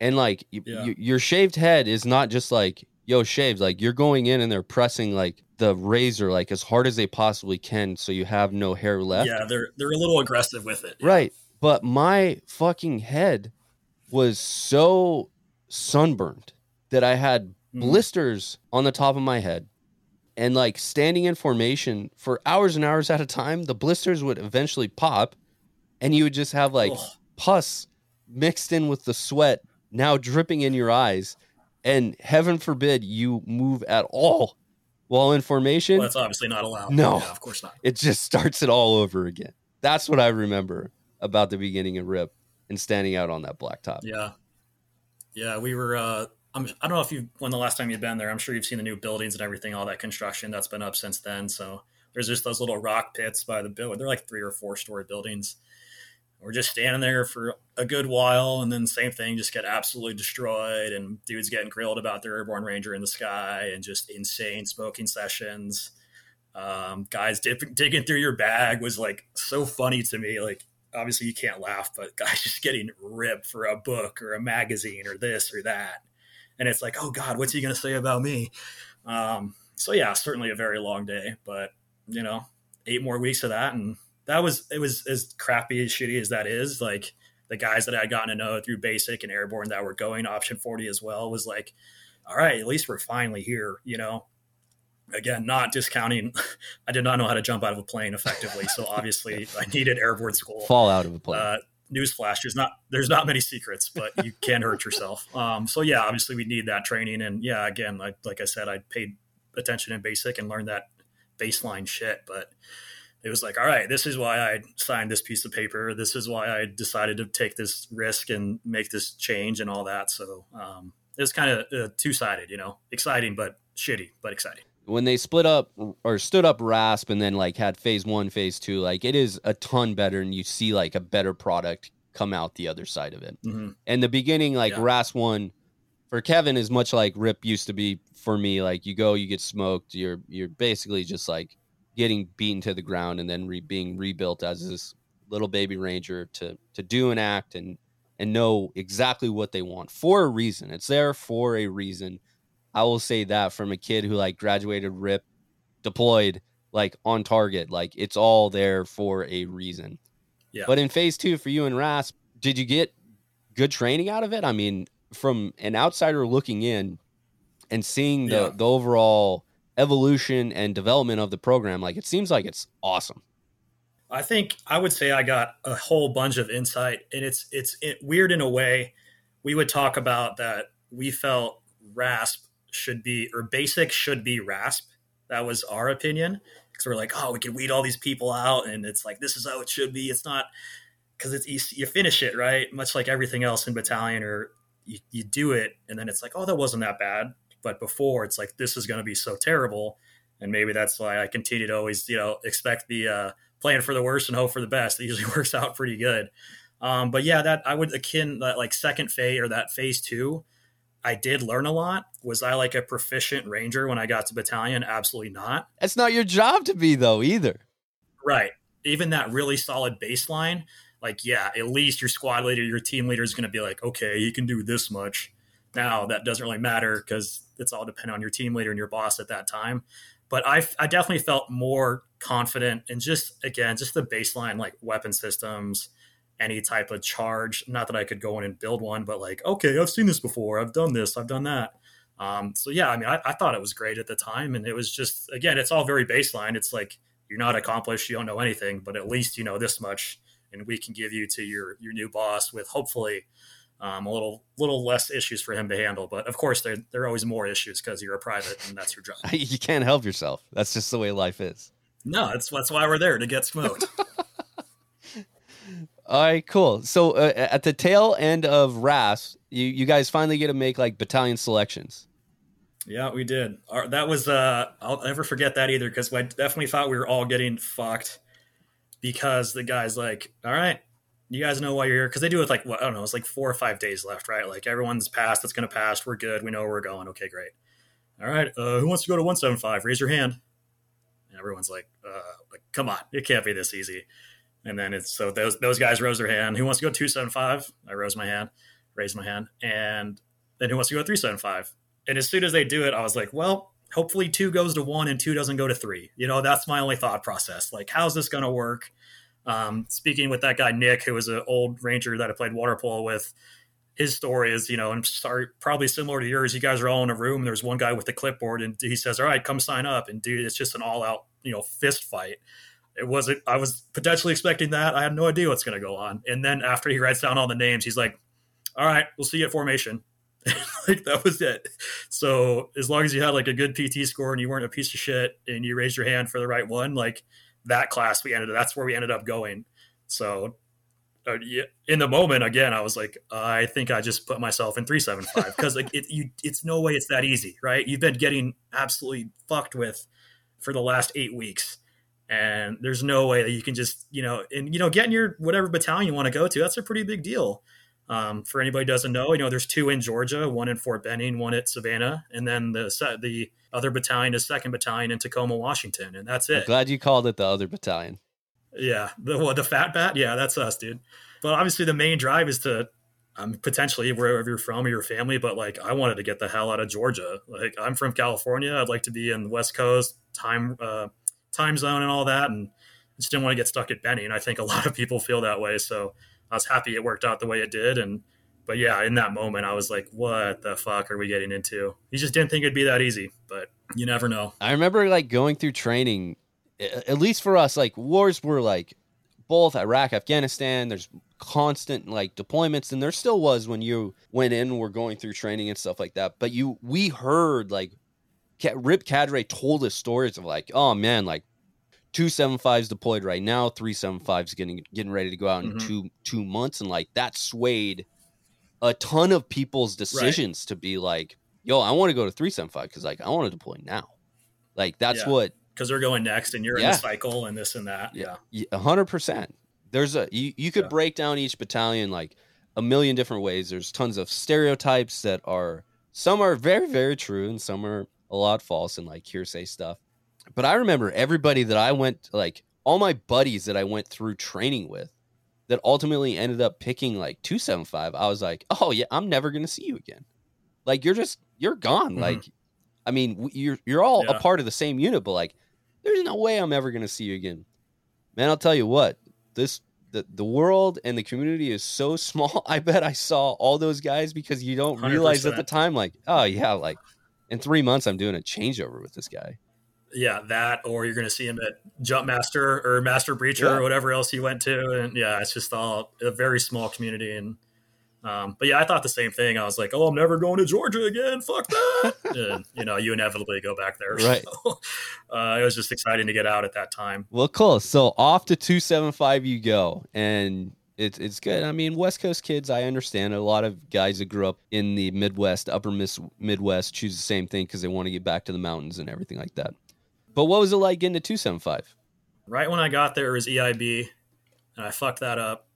and like y- Yeah. y- your shaved head is not just like yo shaved. Like you're going in and they're pressing like the razor like as hard as they possibly can, so you have no hair left. yeah, they're they're a little aggressive with it. Right. But my fucking head was so sunburned that I had Mhm. blisters on the top of my head. And like standing in formation for hours and hours at a time, the blisters would eventually pop and you would just have like Ugh. pus mixed in with the sweat now dripping in your eyes. And heaven forbid you move at all while in formation Well, that's obviously not allowed. No. Yeah, of course not. it just starts it all over again. That's what I remember about the beginning of RIP and standing out on that blacktop. Yeah, yeah. We were. uh I'm, I don't know if you when the last time you've been there. I'm sure you've seen the new buildings and everything, all that construction that's been up since then. So there's just those little rock pits by the building. They're like three or four story buildings. We're just standing there for a good while, and then same thing, just get absolutely destroyed, and dudes getting grilled about their airborne ranger in the sky, and just insane smoking sessions. Um, guys dip, digging through your bag was like so funny to me. Like obviously you can't laugh, but guys just getting ripped for a book or a magazine or this or that. And it's like, oh God, what's he going to say about me? Um, so yeah, certainly a very long day, but you know, eight more weeks of that. And that was, it was as crappy as shitty as that is. Like the guys that I had gotten to know through basic and airborne that were going option 40 as well was like, all right, at least we're finally here, you know? Again, not discounting. I did not know how to jump out of a plane effectively, so obviously I needed airborne school. Fall out of a plane. Uh, newsflash: there's not there's not many secrets, but you can hurt yourself. Um, so yeah, obviously we need that training, and yeah, again, like like I said, I paid attention in basic and learned that baseline shit, but it was like, all right, this is why I signed this piece of paper. This is why I decided to take this risk and make this change and all that. So um, it was kind of uh, two sided, you know, exciting but shitty, but exciting. when they split up or stood up rasp and then like had phase one phase two like it is a ton better and you see like a better product come out the other side of it hmm and the beginning like Yeah. rasp one for kevin is much like rip used to be for me like you go you get smoked you're you're basically just like getting beaten to the ground and then re- being rebuilt as this little baby ranger to to do an act and and know exactly what they want for a reason it's there for a reason I will say that from a kid who like graduated RIP, deployed like on target, like it's all there for a reason. Yeah. But in phase two for you and Rasp, did you get good training out of it? I mean, from an outsider looking in and seeing the, Yeah. the overall evolution and development of the program, like it seems like it's awesome. I think I would say I got a whole bunch of insight, and it's it's it, weird in a way. We would talk about that we felt RASP should be or basic should be RASP. That was our opinion because we're like, oh, we can weed all these people out, and it's like this is how it should be. It's not because it's you, you finish it right, much like everything else in battalion, or you, you do it, and then it's like, oh, that wasn't that bad. But before, it's like this is going to be so terrible, and maybe that's why I continue to always, you know, expect the uh, plan for the worst and hope for the best. It usually works out pretty good. Um, but yeah, that I would akin that like second phase or that phase two. I did learn a lot. Was I like a proficient ranger when I got to battalion? Absolutely not. It's not your job to be though either. Right. Even that really solid baseline, like, yeah, at least your squad leader, your team leader is going to be like, okay, you can do this much. Now that doesn't really matter because it's all dependent on your team leader and your boss at that time. But I, I definitely felt more confident and just again just the baseline like weapon systems any type of charge. Not that i could go in and build one but like okay i've seen this before. I've done this. I've done that. Um, so yeah i mean I, I thought it was great at the time and it was just again it's all very baseline. It's like you're not accomplished. You don't know anything but at least you know this much and we can give you to your your new boss with hopefully um, a little little less issues for him to handle. But of course, there there are always more issues because you're a private and that's your job. you can't help yourself. That's just the way life is. No, that's that's why we're there to get smoked. All right, cool. So uh, at the tail end of RAS, you you guys finally get to make like battalion selections. Yeah, we did. Our, that was uh, I'll never forget that either because I definitely thought we were all getting fucked because the guy's like, "All right, you guys know why you're here because they do it like what I don't know, it's like four or five days left, right? Like everyone's passed, that's gonna pass. We're good. We know where we're going. Okay, great. All right, uh, who wants to go to one seven five? Raise your hand. And everyone's like, uh, like, come on, it can't be this easy. And then it's so those those guys rose their hand. Who wants to go two seven five? I rose my hand, raised my hand, and then who wants to go three seven five? And as soon as they do it, I was like, well, hopefully two goes to one and two doesn't go to three. You know, that's my only thought process. Like, how's this gonna work? Um, speaking with that guy Nick, who was an old ranger that I played water polo with, his story is, you know, and start probably similar to yours. You guys are all in a room. There's one guy with the clipboard, and he says, "All right, come sign up." And dude, it's just an all-out, you know, fist fight. It wasn't. I was potentially expecting that. I had no idea what's going to go on. And then after he writes down all the names, he's like, "All right, we'll see you at formation." like that was it. So as long as you had like a good PT score and you weren't a piece of shit and you raised your hand for the right one, like that class we ended up that's where we ended up going. So uh, in the moment again i was like i think i just put myself in 375 because like it, you, it's no way it's that easy right? You've been getting absolutely fucked with for the last eight weeks and there's no way that you can just you know and you know getting your whatever battalion you want to go to that's a pretty big deal. Um, for anybody doesn't know, you know, there's two in Georgia, one in Fort Benning, one at Savannah, and then the the other battalion is Second Battalion in Tacoma, Washington, and that's it. I'm glad you called it the other battalion. Yeah, the what, the Fat Bat, yeah, that's us, dude. But obviously, the main drive is to um, potentially wherever you're from or your family. But like, I wanted to get the hell out of Georgia. Like, I'm from California. I'd like to be in the West Coast time uh, time zone and all that, and just didn't want to get stuck at Benning. And I think a lot of people feel that way. So I was happy it worked out the way it did. And but yeah, in that moment, I was like, "What the fuck are we getting into?" You just didn't think it'd be that easy, but you never know. I remember like going through training, at least for us, like wars were like both Iraq, Afghanistan. There's constant like deployments, and there still was when you went in. We're going through training and stuff like that. But you, we heard like Rip Cadre told us stories of like, oh man, like two seven fives deployed right now, three seven fives getting getting ready to go out in mm-hmm. two two months, and like that swayed a ton of people's decisions right. to be like, yo, I want to go to three seven five because like I want to deploy now. Like that's yeah. what because they're going next, and you're yeah. in the cycle and this and that. Yeah, a hundred percent. There's a you you could yeah. break down each battalion like a million different ways. There's tons of stereotypes that are some are very very true and some are a lot false and like hearsay stuff. But I remember everybody that I went like all my buddies that I went through training with that ultimately ended up picking like 275. I was like, "Oh yeah, I'm never going to see you again." Like you're just you're gone. Mm-hmm. Like I mean, you're you're all yeah. a part of the same unit, but like there's no way I'm ever going to see you again. Man, I'll tell you what. This the, the world and the community is so small. I bet I saw all those guys because you don't 100%. realize at the time, like, oh yeah, like in three months I'm doing a changeover with this guy yeah, that, or you're going to see him at Jump Master or Master Breacher yeah. or whatever else he went to, and yeah, it's just all a very small community. And um, but yeah, I thought the same thing. I was like, oh, I'm never going to Georgia again. Fuck that. and, you know, you inevitably go back there. Right. So, uh, it was just exciting to get out at that time. Well, cool. So off to two seven five you go, and it's it's good. I mean, West Coast kids, I understand. A lot of guys that grew up in the Midwest, Upper Midwest, choose the same thing because they want to get back to the mountains and everything like that. But what was it like getting to 275? Right when I got there, it was EIB, and I fucked that up.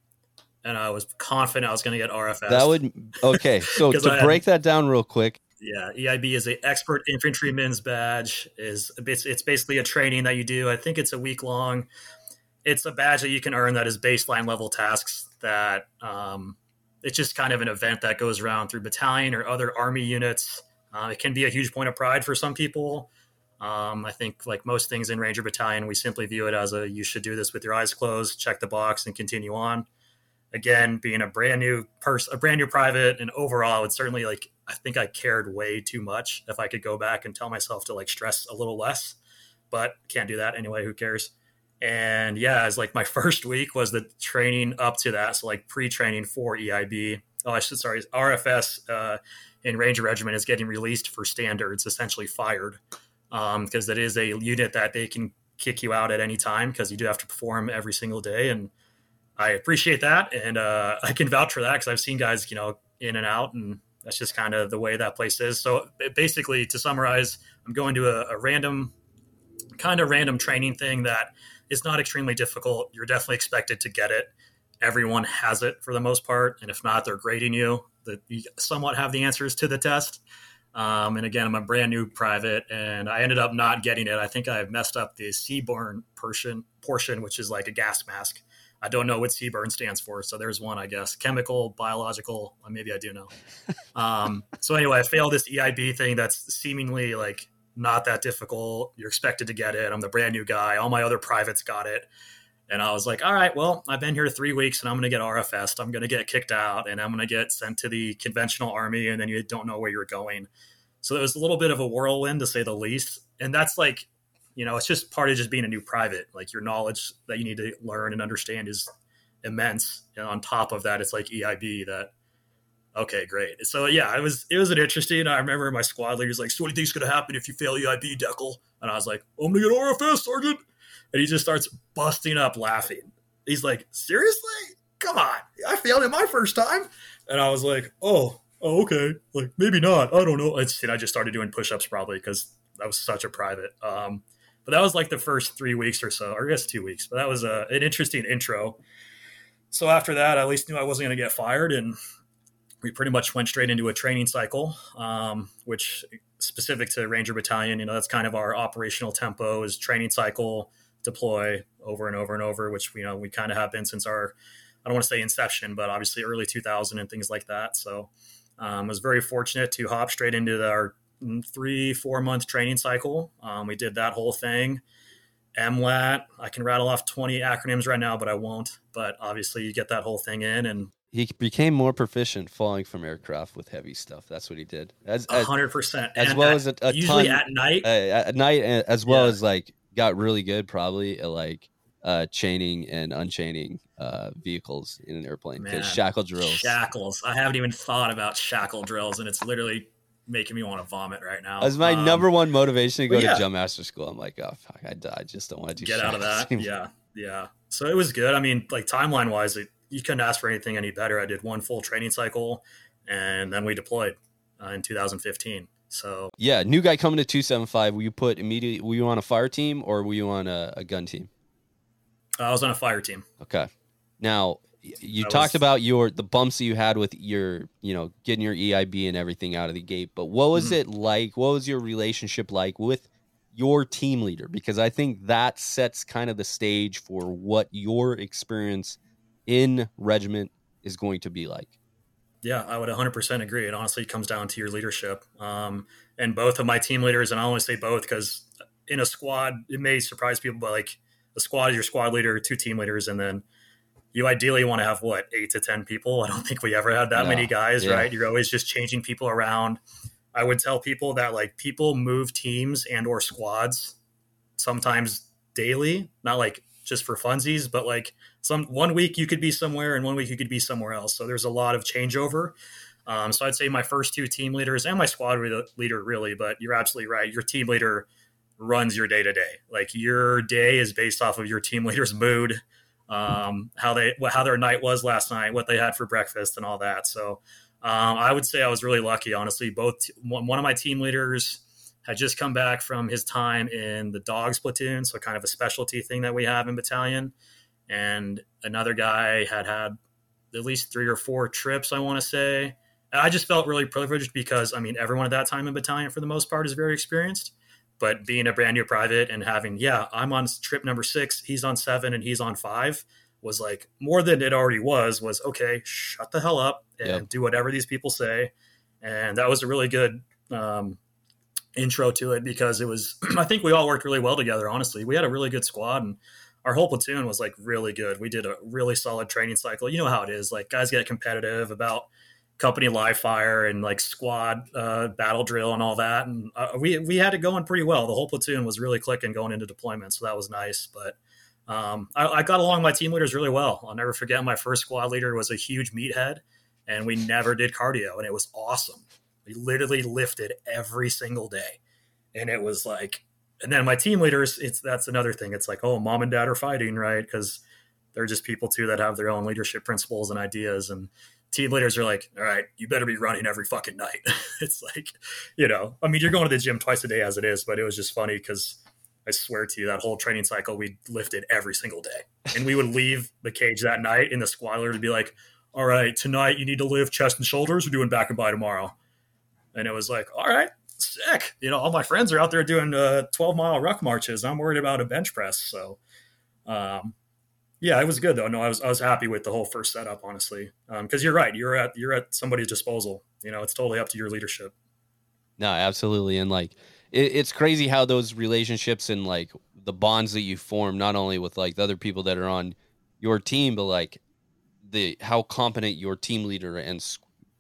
And I was confident I was going to get RFS. That would okay. So to break that down real quick, yeah, EIB is a expert infantryman's badge. is it's, it's basically a training that you do. I think it's a week long. It's a badge that you can earn that is baseline level tasks. That um, it's just kind of an event that goes around through battalion or other army units. Uh, it can be a huge point of pride for some people. Um, I think, like most things in Ranger Battalion, we simply view it as a you should do this with your eyes closed, check the box, and continue on. Again, being a brand new person, a brand new private, and overall, it's certainly like I think I cared way too much. If I could go back and tell myself to like stress a little less, but can't do that anyway. Who cares? And yeah, it's like my first week was the training up to that. So like pre-training for EIB. Oh, I should sorry, RFS uh, in Ranger Regiment is getting released for standards, essentially fired, because um, it is a unit that they can kick you out at any time because you do have to perform every single day. And I appreciate that, and uh, I can vouch for that because I've seen guys, you know, in and out, and that's just kind of the way that place is. So basically, to summarize, I'm going to a, a random, kind of random training thing that is not extremely difficult. You're definitely expected to get it. Everyone has it for the most part, and if not, they're grading you. That you somewhat have the answers to the test. Um, and again, I'm a brand new private, and I ended up not getting it. I think I messed up the CBRN portion, portion, which is like a gas mask. I don't know what CBRN stands for, so there's one, I guess. Chemical, biological. Maybe I do know. Um, so anyway, I failed this EIB thing. That's seemingly like not that difficult. You're expected to get it. I'm the brand new guy. All my other privates got it. And I was like, all right, well, I've been here three weeks and I'm going to get RFS. I'm going to get kicked out and I'm going to get sent to the conventional army. And then you don't know where you're going. So it was a little bit of a whirlwind to say the least. And that's like, you know, it's just part of just being a new private. Like your knowledge that you need to learn and understand is immense. And on top of that, it's like EIB that okay, great. So yeah, it was it was an interesting. I remember my squad leader's like, "So what do you think's gonna happen if you fail EIB, Deckel?" And I was like, "I'm gonna get RFS, Sergeant." And he just starts busting up laughing. He's like, "Seriously? Come on! I failed it my first time." And I was like, "Oh, oh, okay. Like maybe not. I don't know." And I just started doing push-ups probably because that was such a private. Um, but that was like the first three weeks or so, or I guess two weeks. But that was a, an interesting intro. So after that, I at least knew I wasn't going to get fired, and we pretty much went straight into a training cycle, um, which specific to Ranger Battalion, you know, that's kind of our operational tempo is training cycle, deploy over and over and over, which you know we kind of have been since our I don't want to say inception, but obviously early 2000 and things like that. So um, I was very fortunate to hop straight into the, our three four month training cycle. Um, we did that whole thing. MLAT. I can rattle off 20 acronyms right now, but I won't. But obviously, you get that whole thing in, and he became more proficient falling from aircraft with heavy stuff. That's what he did. As hundred percent, as and well at, as a, a usually ton, at night. Uh, at night, as well yeah. as like got really good probably at like uh, chaining and unchaining uh, vehicles in an airplane because shackle drills. Shackles. I haven't even thought about shackle drills, and it's literally making me want to vomit right now. As my um, number one motivation to go yeah. to jump master school, I'm like, oh fuck, I, I just don't want to do. Get out of that. yeah, yeah. So it was good. I mean, like timeline wise, it you couldn't ask for anything any better. I did one full training cycle, and then we deployed uh, in 2015. So yeah, new guy coming to 275. Were you put immediately? Were you on a fire team or were you on a, a gun team? I was on a fire team. Okay. Now you talked was, about your the bumps that you had with your you know getting your EIB and everything out of the gate, but what was mm-hmm. it like? What was your relationship like with your team leader? Because I think that sets kind of the stage for what your experience in regiment is going to be like. Yeah, I would 100% agree. It honestly comes down to your leadership. Um, and both of my team leaders, and I only say both because in a squad, it may surprise people, but like a squad is your squad leader, two team leaders, and then you ideally want to have what eight to ten people. I don't think we ever had that no. many guys, yeah. right? You're always just changing people around. I would tell people that like people move teams and or squads sometimes daily, not like just for funsies, but like some one week you could be somewhere and one week you could be somewhere else. So there's a lot of changeover. Um, so I'd say my first two team leaders and my squad leader really, but you're absolutely right. Your team leader runs your day to day. Like your day is based off of your team leader's mood, um, how they how their night was last night, what they had for breakfast, and all that. So um, I would say I was really lucky, honestly. Both one of my team leaders had just come back from his time in the dogs platoon, so kind of a specialty thing that we have in battalion. And another guy had had at least three or four trips, I want to say. And I just felt really privileged because, I mean, everyone at that time in battalion, for the most part, is very experienced. But being a brand new private and having, yeah, I'm on trip number six, he's on seven, and he's on five was like more than it already was, was okay, shut the hell up and do whatever these people say. And that was a really good um, intro to it because it was I think we all worked really well together. Honestly, we had a really good squad and our whole platoon was like really good. We did a really solid training cycle. You know how it is. Like guys get competitive about company live fire and like squad uh, battle drill and all that. And uh, we we had it going pretty well. The whole platoon was really clicking going into deployment, so that was nice. But um, I, I, got along my team leaders really well. I'll never forget my first squad leader was a huge meathead, and we never did cardio, and it was awesome. We literally lifted every single day, and it was like. And then my team leaders, it's that's another thing. It's like, oh, mom and dad are fighting, right? Because they're just people too that have their own leadership principles and ideas, and team leaders are like, all right, you better be running every fucking night. it's like, you know, I mean, you're going to the gym twice a day as it is, but it was just funny because I swear to you, that whole training cycle, we lifted every single day. And we would leave the cage that night in the squatter to be like, all right, tonight you need to lift chest and shoulders. We're doing back and by tomorrow. And it was like, all right, sick. You know, all my friends are out there doing uh, 12 mile ruck marches. I'm worried about a bench press. So, um, yeah, it was good though. No, I was I was happy with the whole first setup, honestly, because um, you're right. You're at you're at somebody's disposal. You know, it's totally up to your leadership. No, absolutely, and like it, it's crazy how those relationships and like the bonds that you form, not only with like the other people that are on your team, but like the how competent your team leader and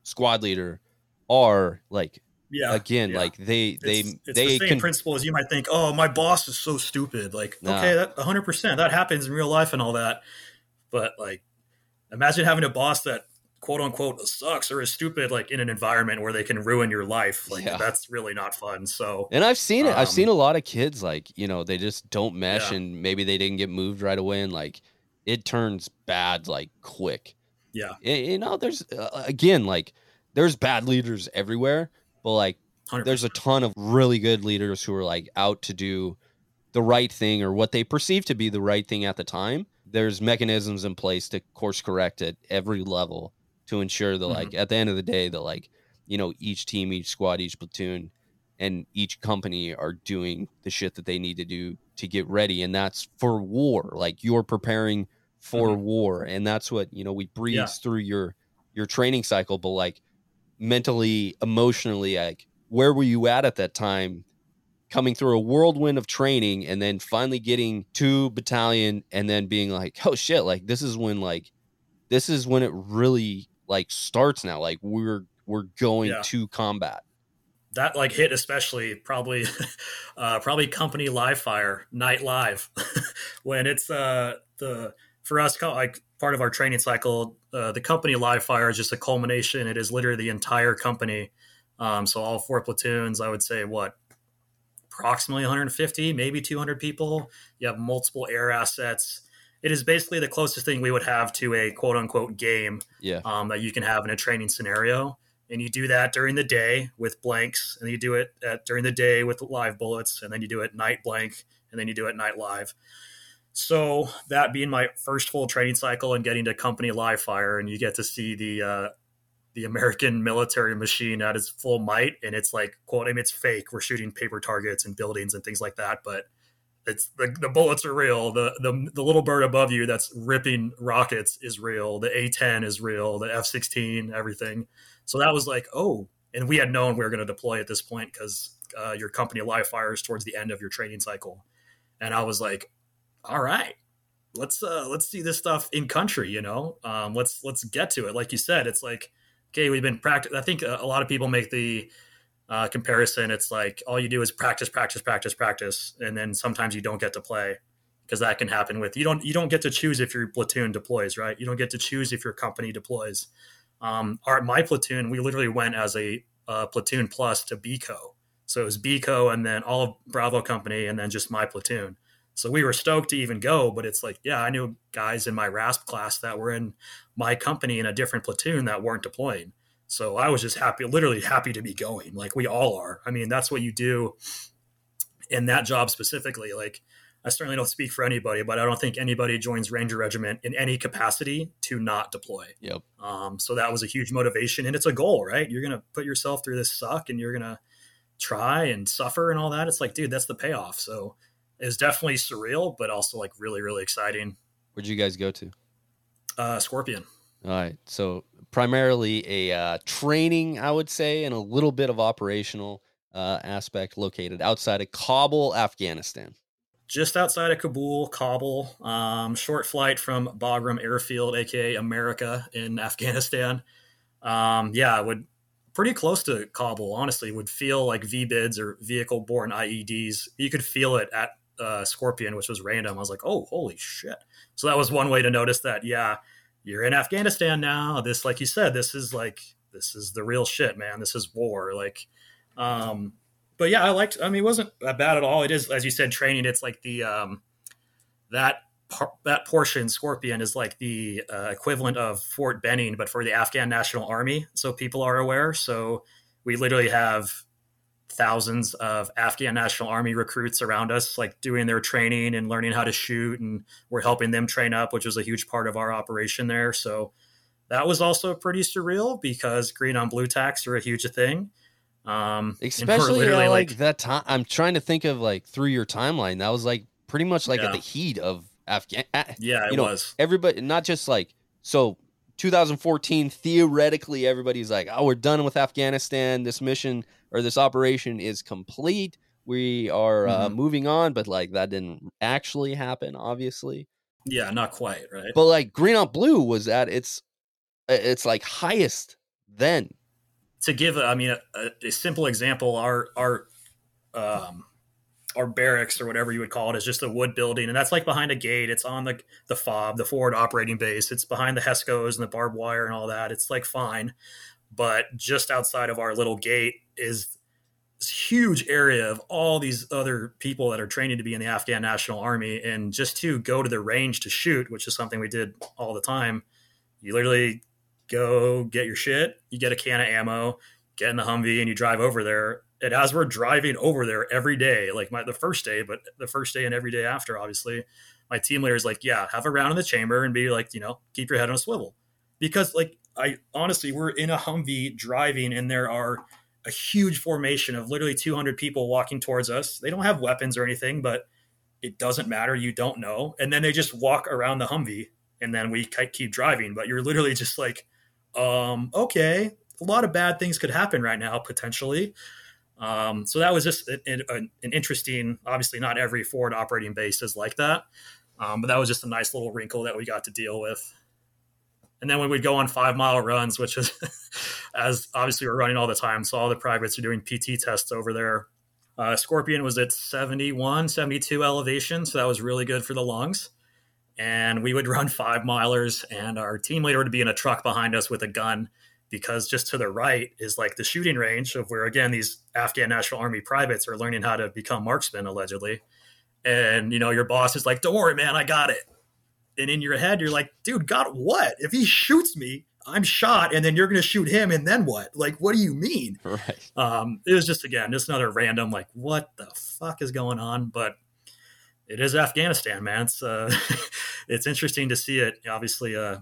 squad leader are. Like yeah again yeah. like they they it's, it's they the same can, principle as you might think oh my boss is so stupid like nah. okay that 100% that happens in real life and all that but like imagine having a boss that quote unquote sucks or is stupid like in an environment where they can ruin your life like yeah. that's really not fun so and i've seen it um, i've seen a lot of kids like you know they just don't mesh yeah. and maybe they didn't get moved right away and like it turns bad like quick yeah you know there's uh, again like there's bad leaders everywhere but like 100%. there's a ton of really good leaders who are like out to do the right thing or what they perceive to be the right thing at the time there's mechanisms in place to course correct at every level to ensure that mm-hmm. like at the end of the day that like you know each team each squad each platoon and each company are doing the shit that they need to do to get ready and that's for war like you're preparing for mm-hmm. war and that's what you know we breeze yeah. through your your training cycle but like mentally, emotionally, like where were you at at that time? Coming through a whirlwind of training and then finally getting to battalion and then being like, oh shit, like this is when like this is when it really like starts now. Like we're we're going yeah. to combat. That like hit especially probably uh probably company live fire, night live. when it's uh the for us like part of our training cycle, uh, the company live fire is just a culmination. It is literally the entire company. Um, so all four platoons, I would say, what approximately 150, maybe 200 people. You have multiple air assets. It is basically the closest thing we would have to a quote unquote game yeah. um, that you can have in a training scenario. And you do that during the day with blanks, and you do it at, during the day with live bullets, and then you do it night blank, and then you do it night live. So that being my first full training cycle and getting to company live fire, and you get to see the uh, the American military machine at its full might, and it's like quote, I mean, it's fake. We're shooting paper targets and buildings and things like that, but it's the, the bullets are real. The, the the little bird above you that's ripping rockets is real. The A10 is real. The F16, everything. So that was like, oh, and we had known we were going to deploy at this point because uh, your company live fires towards the end of your training cycle, and I was like, all right, let's uh let's see this stuff in country. You know, um, let's let's get to it. Like you said, it's like okay, we've been practice. I think a, a lot of people make the uh, comparison. It's like all you do is practice, practice, practice, practice, and then sometimes you don't get to play because that can happen with you don't you don't get to choose if your platoon deploys, right? You don't get to choose if your company deploys. Um, our my platoon, we literally went as a platoon plus to BCO. So it was BCO and then all of Bravo company and then just my platoon. So we were stoked to even go, but it's like, yeah, I knew guys in my RASP class that were in my company in a different platoon that weren't deploying. So I was just happy, literally happy to be going. Like we all are. I mean, that's what you do in that job specifically. Like I certainly don't speak for anybody, but I don't think anybody joins Ranger Regiment in any capacity to not deploy. Yep. Um, so that was a huge motivation, and it's a goal, right? You're gonna put yourself through this suck, and you're gonna try and suffer and all that. It's like, dude, that's the payoff. So is definitely surreal, but also like really, really exciting. Where'd you guys go to? Uh, Scorpion. All right. So primarily a uh, training, I would say, and a little bit of operational. uh, aspect located outside of Kabul, Afghanistan. Just outside of Kabul, Kabul, um, short flight from Bagram Airfield, aka America in Afghanistan. Um, yeah, would pretty close to Kabul. Honestly, would feel like VBIEDs or vehicle-borne IEDs. You could feel it at uh, Scorpion, which was random. I was like, oh, holy shit! So that was one way to notice that. Yeah, you're in Afghanistan now. This, like you said, this is like this is the real shit, man. This is war. Like, um, but yeah, I liked. I mean, it wasn't bad at all. It is, as you said, training. It's like the um, that that portion Scorpion is like the uh, equivalent of Fort Benning, but for the Afghan National Army. So people are aware. So we literally have thousands of Afghan National Army recruits around us, like doing their training and learning how to shoot, and we're helping them train up, which was a huge part of our operation there. So that was also pretty surreal because green on blue tax are a huge thing. Um, Especially uh, like, like, that time. I'm trying to think of like through your timeline. That was like pretty much like yeah. at the heat of Afghan. Yeah, you know, was. Everybody, not just like so. 2014, theoretically, everybody's like, "Oh, we're done with Afghanistan. This mission or this operation is complete. We are uh, mm-hmm. moving on." But like that didn't actually happen, obviously. Yeah, not quite, right? But like Green on Blue was at its it's like highest then. To give, I mean, a, a simple example, our our um, our barracks or whatever you would call it is just a wood building, and that's like behind a gate. It's on the the FOB, the forward operating base. It's behind the HESCOs and the barbed wire and all that. It's like fine, but just outside of our little gate is this huge area of all these other people that are training to be in the Afghan National Army, and just to go to the range to shoot, which is something we did all the time. You literally go get your shit, you get a can of ammo, get in the Humvee, and you drive over there and as we're driving over there every day, like my the first day, but the first day and every day after, obviously, my team leader is like, yeah, have a round in the chamber and be like, you know, keep your head on a swivel. Because like I honestly, we're in a Humvee driving and there are a huge formation of literally 200 people walking towards us. They don't have weapons or anything, but it doesn't matter. You don't know. And then they just walk around the Humvee and then we keep driving. But you're literally just like, um, okay, a lot of bad things could happen right now, potentially. Um, so that was just an, an, interesting, obviously not every forward operating base is like that. Um, but that was just a nice little wrinkle that we got to deal with. And then when we go on five mile runs, which is as obviously we're running all the time. So all the privates are doing PT tests over there. Uh, Scorpion was at 71, 72 elevation. So that was really good for the lungs. And we would run five milers, and our team leader would be in a truck behind us with a gun because just to the right is like the shooting range of where again these Afghan National Army privates are learning how to become marksmen allegedly. And you know, your boss is like, "Don't worry, man, I got it." And in your head, you're like, "Dude, got what? If he shoots me, I'm shot, and then you're going to shoot him, and then what? Like, what do you mean?" Right. Um, it was just again, just another random like, "What the fuck is going on?" But it is Afghanistan, man. It's uh, it's interesting to see it. Obviously, uh,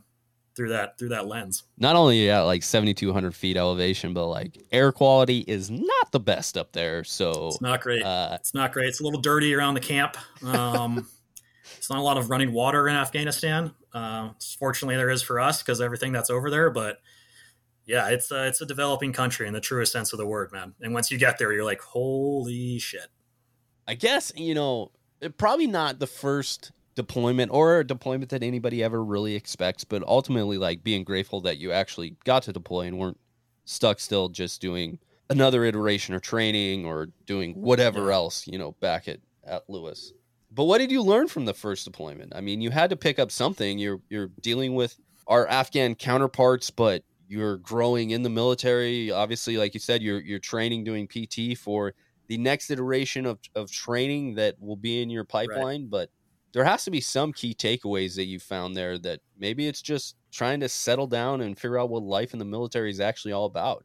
through that through that lens. Not only at like 7,200 feet elevation, but like air quality is not the best up there. So it's not great. Uh, it's not great. It's a little dirty around the camp. Um, it's not a lot of running water in Afghanistan. Uh, fortunately, there is for us because everything that's over there. But yeah, it's a, it's a developing country in the truest sense of the word, man. And once you get there, you're like, holy shit. I guess you know probably not the first deployment or a deployment that anybody ever really expects, but ultimately like being grateful that you actually got to deploy and weren't stuck still just doing another iteration or training or doing whatever else, you know, back at, at Lewis. But what did you learn from the first deployment? I mean, you had to pick up something. You're you're dealing with our Afghan counterparts, but you're growing in the military. Obviously, like you said, you're you're training doing PT for the next iteration of, of training that will be in your pipeline. Right. But there has to be some key takeaways that you found there that maybe it's just trying to settle down and figure out what life in the military is actually all about.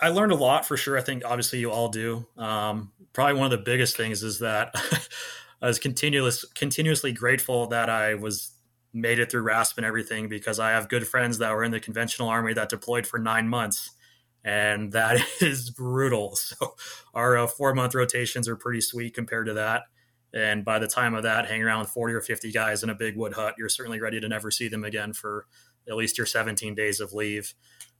I learned a lot for sure. I think obviously you all do. Um, probably one of the biggest things is that I was continuous, continuously grateful that I was made it through RASP and everything because I have good friends that were in the conventional army that deployed for nine months, and that is brutal. So our uh, four month rotations are pretty sweet compared to that. And by the time of that, hang around 40 or 50 guys in a big wood hut, you're certainly ready to never see them again for at least your 17 days of leave.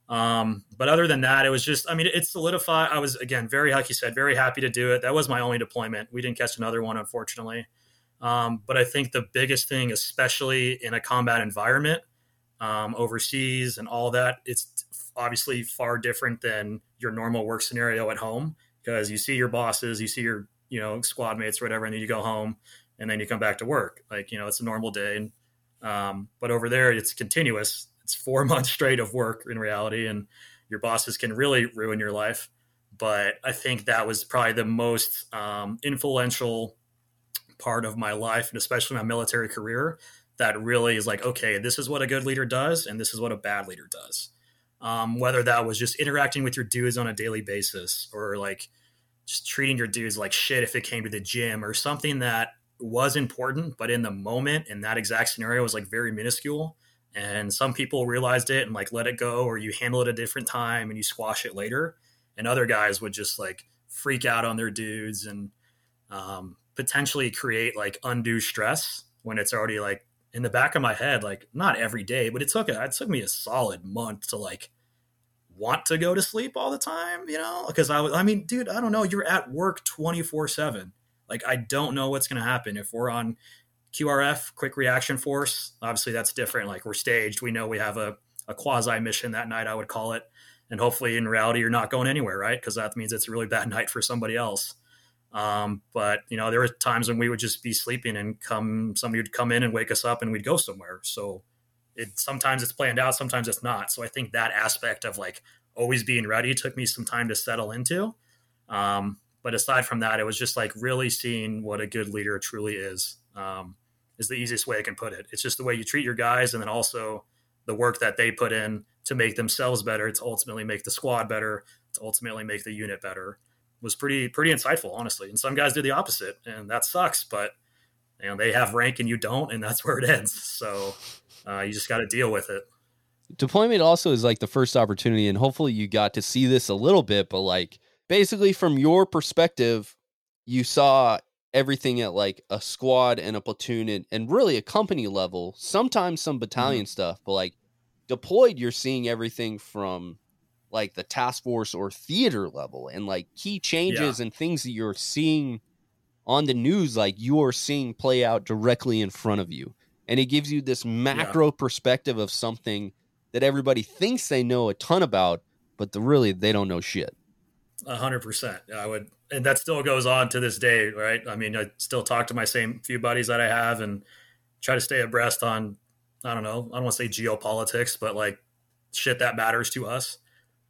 Um, but other than that, it was just, I mean, it solidified. I was, again, very, like you said, very happy to do it. That was my only deployment. We didn't catch another one, unfortunately. Um, but I think the biggest thing, especially in a combat environment, um, overseas and all that, it's obviously far different than your normal work scenario at home because you see your bosses, you see your, you know, squad mates or whatever, and then you go home and then you come back to work. Like, you know, it's a normal day. And, um, but over there, it's continuous it's four months straight of work in reality, and your bosses can really ruin your life. But I think that was probably the most um, influential part of my life, and especially my military career, that really is like, okay, this is what a good leader does, and this is what a bad leader does. Um, whether that was just interacting with your dudes on a daily basis, or like just treating your dudes like shit if it came to the gym, or something that was important, but in the moment in that exact scenario was like very minuscule and some people realized it and like let it go, or you handle it a different time and you squash it later. And other guys would just like freak out on their dudes and um, potentially create like undue stress when it's already like in the back of my head, like not every day, but it took it took me a solid month to like want to go to sleep all the time, you know? Because I was, I mean, dude, I don't know. You're at work 24 seven. Like, I don't know what's going to happen if we're on QRF, quick reaction force. Obviously, that's different. Like we're staged. We know we have a, a quasi mission that night, I would call it. And hopefully, in reality, you're not going anywhere, right? Because that means it's a really bad night for somebody else. Um, but you know, there were times when we would just be sleeping and come somebody would come in and wake us up and we'd go somewhere. So it sometimes it's planned out, sometimes it's not. So I think that aspect of like always being ready took me some time to settle into. Um, but aside from that, it was just like really seeing what a good leader truly is. Um, is the easiest way I can put it. It's just the way you treat your guys, and then also the work that they put in to make themselves better, to ultimately make the squad better, to ultimately make the unit better. Was pretty pretty insightful, honestly. And some guys do the opposite, and that sucks. But you know they have rank and you don't, and that's where it ends. So uh, you just got to deal with it. Deployment also is like the first opportunity, and hopefully you got to see this a little bit. But like basically, from your perspective, you saw everything at like a squad and a platoon and, and really a company level, sometimes some battalion mm-hmm. stuff, but like deployed, you're seeing everything from like the task force or theater level and like key changes yeah. and things that you're seeing on the news, like you are seeing play out directly in front of you. And it gives you this macro yeah. perspective of something that everybody thinks they know a ton about, but the, really they don't know shit. A hundred percent. I would and that still goes on to this day, right? I mean, I still talk to my same few buddies that I have and try to stay abreast on, I don't know, I don't want to say geopolitics, but like shit that matters to us.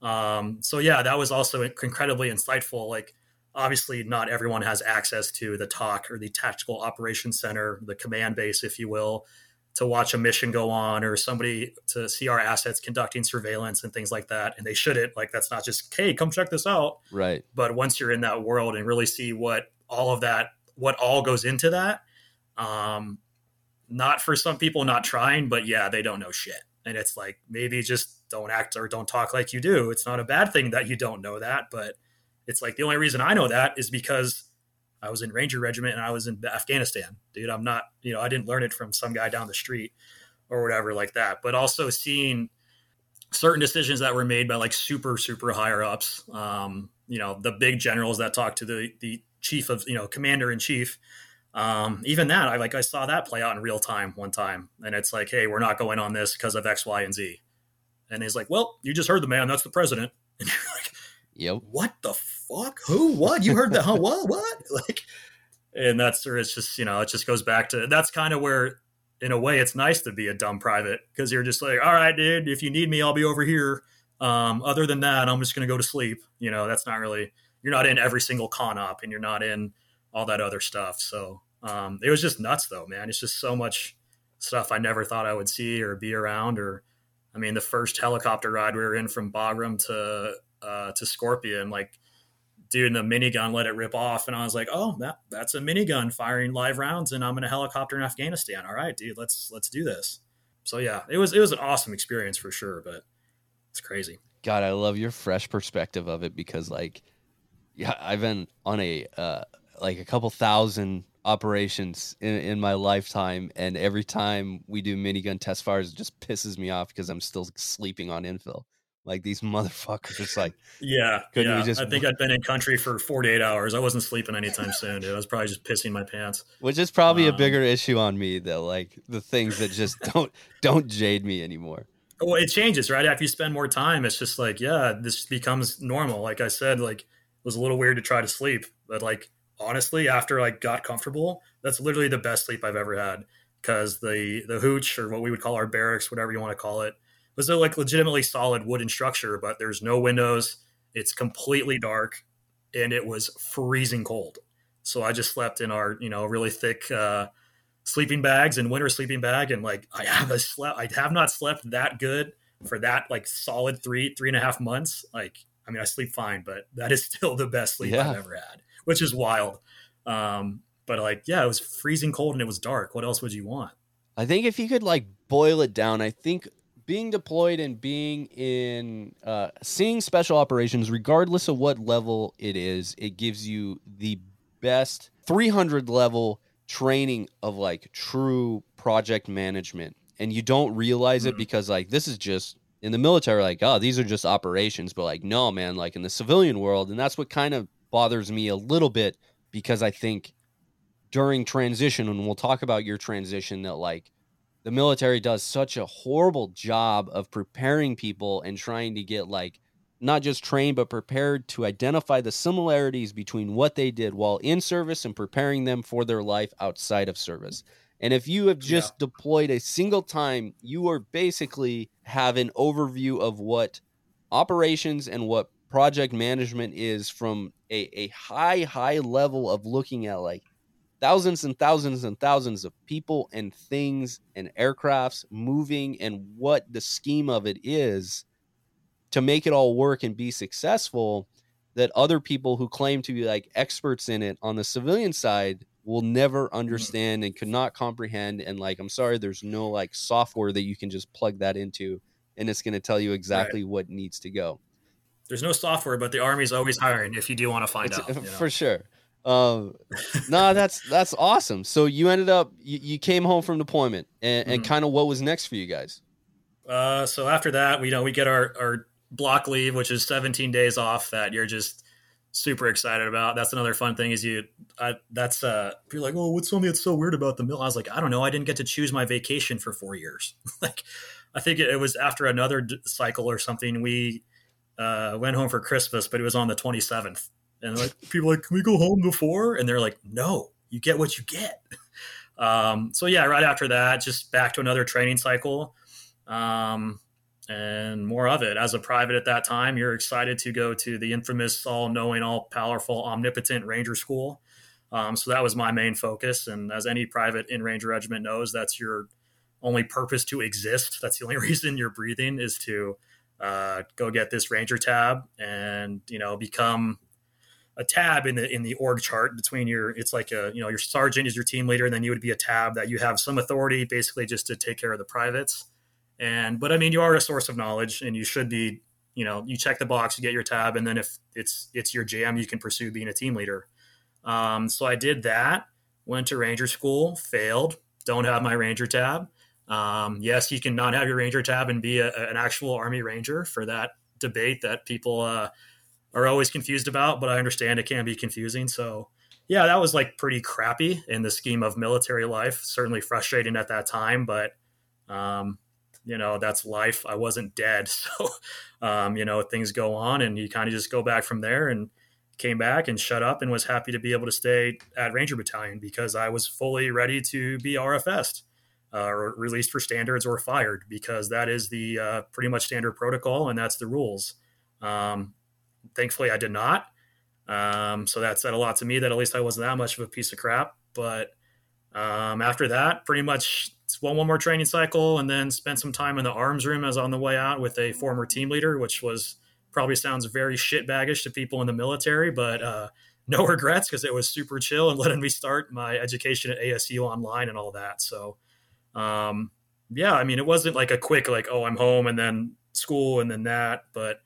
Um, so yeah, that was also incredibly insightful. Like, obviously, not everyone has access to the TOC or the Tactical Operations Center, the command base, if you will to watch a mission go on or somebody to see our assets conducting surveillance and things like that. And they shouldn't like that's not just hey come check this out. Right. But once you're in that world and really see what all of that what all goes into that um not for some people not trying but yeah they don't know shit. And it's like maybe just don't act or don't talk like you do. It's not a bad thing that you don't know that but it's like the only reason i know that is because I was in Ranger Regiment and I was in Afghanistan, dude. I'm not, you know, I didn't learn it from some guy down the street or whatever like that. But also seeing certain decisions that were made by like super, super higher ups, um, you know, the big generals that talk to the the chief of, you know, commander in chief. Um, even that, I like I saw that play out in real time one time, and it's like, hey, we're not going on this because of X, Y, and Z. And he's like, well, you just heard the man. That's the president. And you're like, Yep. What the fuck? Who? What? You heard that? Huh? What? What? Like, and that's where it's just you know it just goes back to that's kind of where in a way it's nice to be a dumb private because you're just like all right dude if you need me i'll be over here um, other than that i'm just going to go to sleep you know that's not really you're not in every single CONOP and you're not in all that other stuff so um, it was just nuts though man it's just so much stuff i never thought i would see or be around or i mean the first helicopter ride we were in from bagram to uh, to Scorpion, like dude, the minigun let it rip off, and I was like, oh, that that's a minigun firing live rounds, and I'm in a helicopter in Afghanistan. All right, dude, let's let's do this. So yeah, it was it was an awesome experience for sure, but it's crazy. God, I love your fresh perspective of it because like, yeah, I've been on a uh, like a couple thousand operations in, in my lifetime and every time we do minigun test fires it just pisses me off because i'm still sleeping on infill Like these motherfuckers, just like yeah, Couldn't yeah. just- I think I'd been in country for 48 hours. I wasn't sleeping anytime soon, dude. I was probably just pissing my pants. which is probably a Um, bigger issue on me though. Like the things that just don't don't jade me anymore. Well, it changes, right? After you spend more time, it's just like, yeah, this becomes normal. Like I said, like it was a little weird to try to sleep, but like honestly, after I got comfortable, that's literally the best sleep I've ever had. Because the the hooch or what we would call our barracks, whatever you want to call it, was a like legitimately solid wooden structure, but there's no windows. It's completely dark, and it was freezing cold. So I just slept in our you know really thick uh, sleeping bags and winter sleeping bag, and like I have a slept I have not slept that good for that like solid three three and a half months. Like I mean I sleep fine, but that is still the best sleep Yeah. I've ever had, which is wild. Um, but like yeah, it was freezing cold and it was dark. What else would you want? I think if you could like boil it down, I think being deployed and being in uh, seeing special operations, regardless of what level it is, it gives you the best 300 level training of like true project management, and you don't realize it Mhm. because like this is just in the military, like oh these are just operations, but like no man, like in the civilian world, and that's what kind of bothers me a little bit because I think during transition, and we'll talk about your transition, that like the military does such a horrible job of preparing people and trying to get like not just trained but prepared to identify the similarities between what they did while in service and preparing them for their life outside of service. And if you have just deployed a single time, you are basically have an overview of what operations and what project management is from a, a high, high level of looking at like thousands and thousands and thousands of people and things and aircrafts moving and what the scheme of it is to make it all work and be successful that other people who claim to be like experts in it on the civilian side will never mm-hmm. understand and could not comprehend and like i'm sorry there's no like software that you can just plug that into and it's going to tell you exactly what needs to go There's no software, but the army's always hiring. If you do want to find It's- out, you know? for sure. Um, no, that's that's awesome. So you ended up you, you came home from deployment, and, and Mhm. kind of what was next for you guys? Uh, so after that, we you know we get our our block leave, which is 17 days off that you're just super excited about. That's another fun thing is you. I, that's uh, you're like, oh, what's something that's so weird about the mill? I was like, I don't know. I didn't get to choose my vacation for four years. like, I think it, it was after another d- cycle or something. We uh, went home for Christmas, but it was on the 27th, and like people like, can we go home before? And they're like, no, you get what you get. Um, so yeah, right after that, just back to another training cycle. Um, and more of it. As a private at that time, you're excited to go to the infamous, all knowing, all powerful, omnipotent Ranger School. Um, so that was my main focus. And as any private in Ranger Regiment knows, that's your only purpose to exist. That's the only reason you're breathing is to uh, go get this Ranger tab and you know become a tab in the in the org chart between your. It's like a you know your sergeant is your team leader, and then you would be a tab that you have some authority basically just to take care of the privates and but i mean you are a source of knowledge and you should be you know you check the box you get your tab and then if it's it's your jam you can pursue being a team leader um, so i did that went to ranger school failed don't have my ranger tab um, yes you can not have your ranger tab and be a, an actual army ranger for that debate that people uh, are always confused about but i understand it can be confusing. So yeah that was like pretty crappy in the scheme of military life. Certainly frustrating at that time but um, you know that's life. I wasn't dead. So um, you know things go on and you kind of just go back from there and came back and shut up and was happy to be able to stay at ranger battalion because i was fully ready to be rfs uh, or released for standards or fired because that is the uh, pretty much standard protocol and that's the rules. Um, thankfully i did not. Um, so that said a lot to me that at least i wasn't that much of a piece of crap. But um, after that pretty much one one more training cycle and then spent some time in the arms room as on the way out with a former team leader which was probably sounds very shit baggish to people in the military but uh, no regrets because it was super chill and letting me start my education at asu online and all that. So um, yeah i mean it wasn't like a quick like oh i'm home and then school and then that but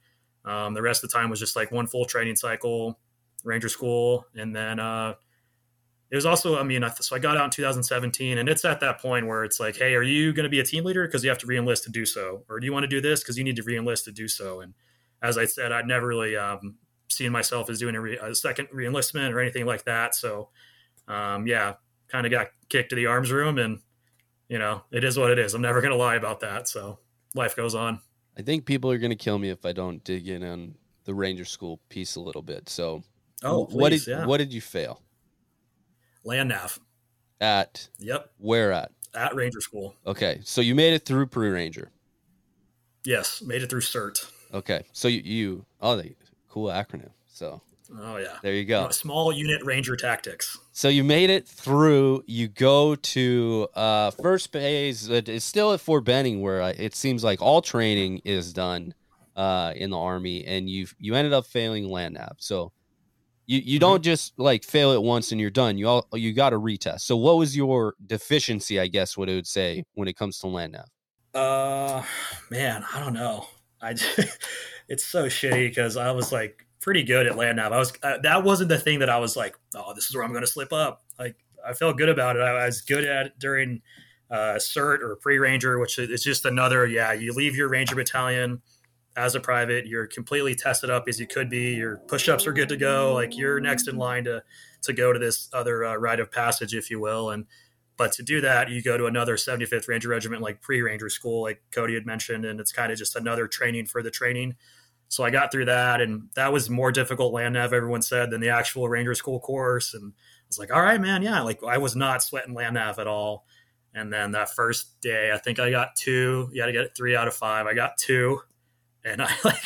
um, the rest of the time was just like one full training cycle ranger school and then uh, it was also, I mean, so I got out in 2017, and it's at that point where it's like, hey, are you going to be a team leader because you have to reenlist to do so, or do you want to do this because you need to reenlist to do so? And as I said, I'd never really um, seen myself as doing a, re- a second reenlistment or anything like that. So, um, yeah, kind of got kicked to the arms room, and you know, it is what it is. I'm never going to lie about that. So life goes on. I think people are going to kill me if I don't dig in on the Ranger School piece a little bit. So, oh, please, what did yeah. what did you fail? Land nav. At yep. Where at? At Ranger School. Okay, so you made it through pre Ranger. Yes, made it through SURT. Okay, so you, you oh, the cool acronym. So Oh yeah. There you go. Small unit ranger tactics. So you made it through. You go to uh, first phase. It's still at Fort Benning, where uh, it seems like all training is done uh, in the army, and you you ended up failing land nav. So you you don't mm-hmm. just like fail it once and you're done. You all you got to retest. So what was your deficiency? I guess what it would say when it comes to land nav. Uh, man, I don't know. I just, it's so shitty because I was like pretty good at land nav. I was uh, that wasn't the thing that I was like, oh, this is where I'm going to slip up. Like I felt good about it. I, was good at it during uh, SURT or pre ranger, which is just another. Yeah, you leave your ranger battalion as a private. You're completely tested up as you could be. Your push ups are good to go. Like you're next in line to to go to this other uh, rite of passage, if you will. And but to do that, you go to another 75th Ranger Regiment, like pre Ranger school, like Cody had mentioned, and it's kind of just another training for the training. So I got through that, and that was more difficult land nav, everyone said, than the actual Ranger school course. And I was like, all right, man, yeah, like I was not sweating land nav at all. And then that first day, I think I got two. You got to get three out of five. I got two, and I like,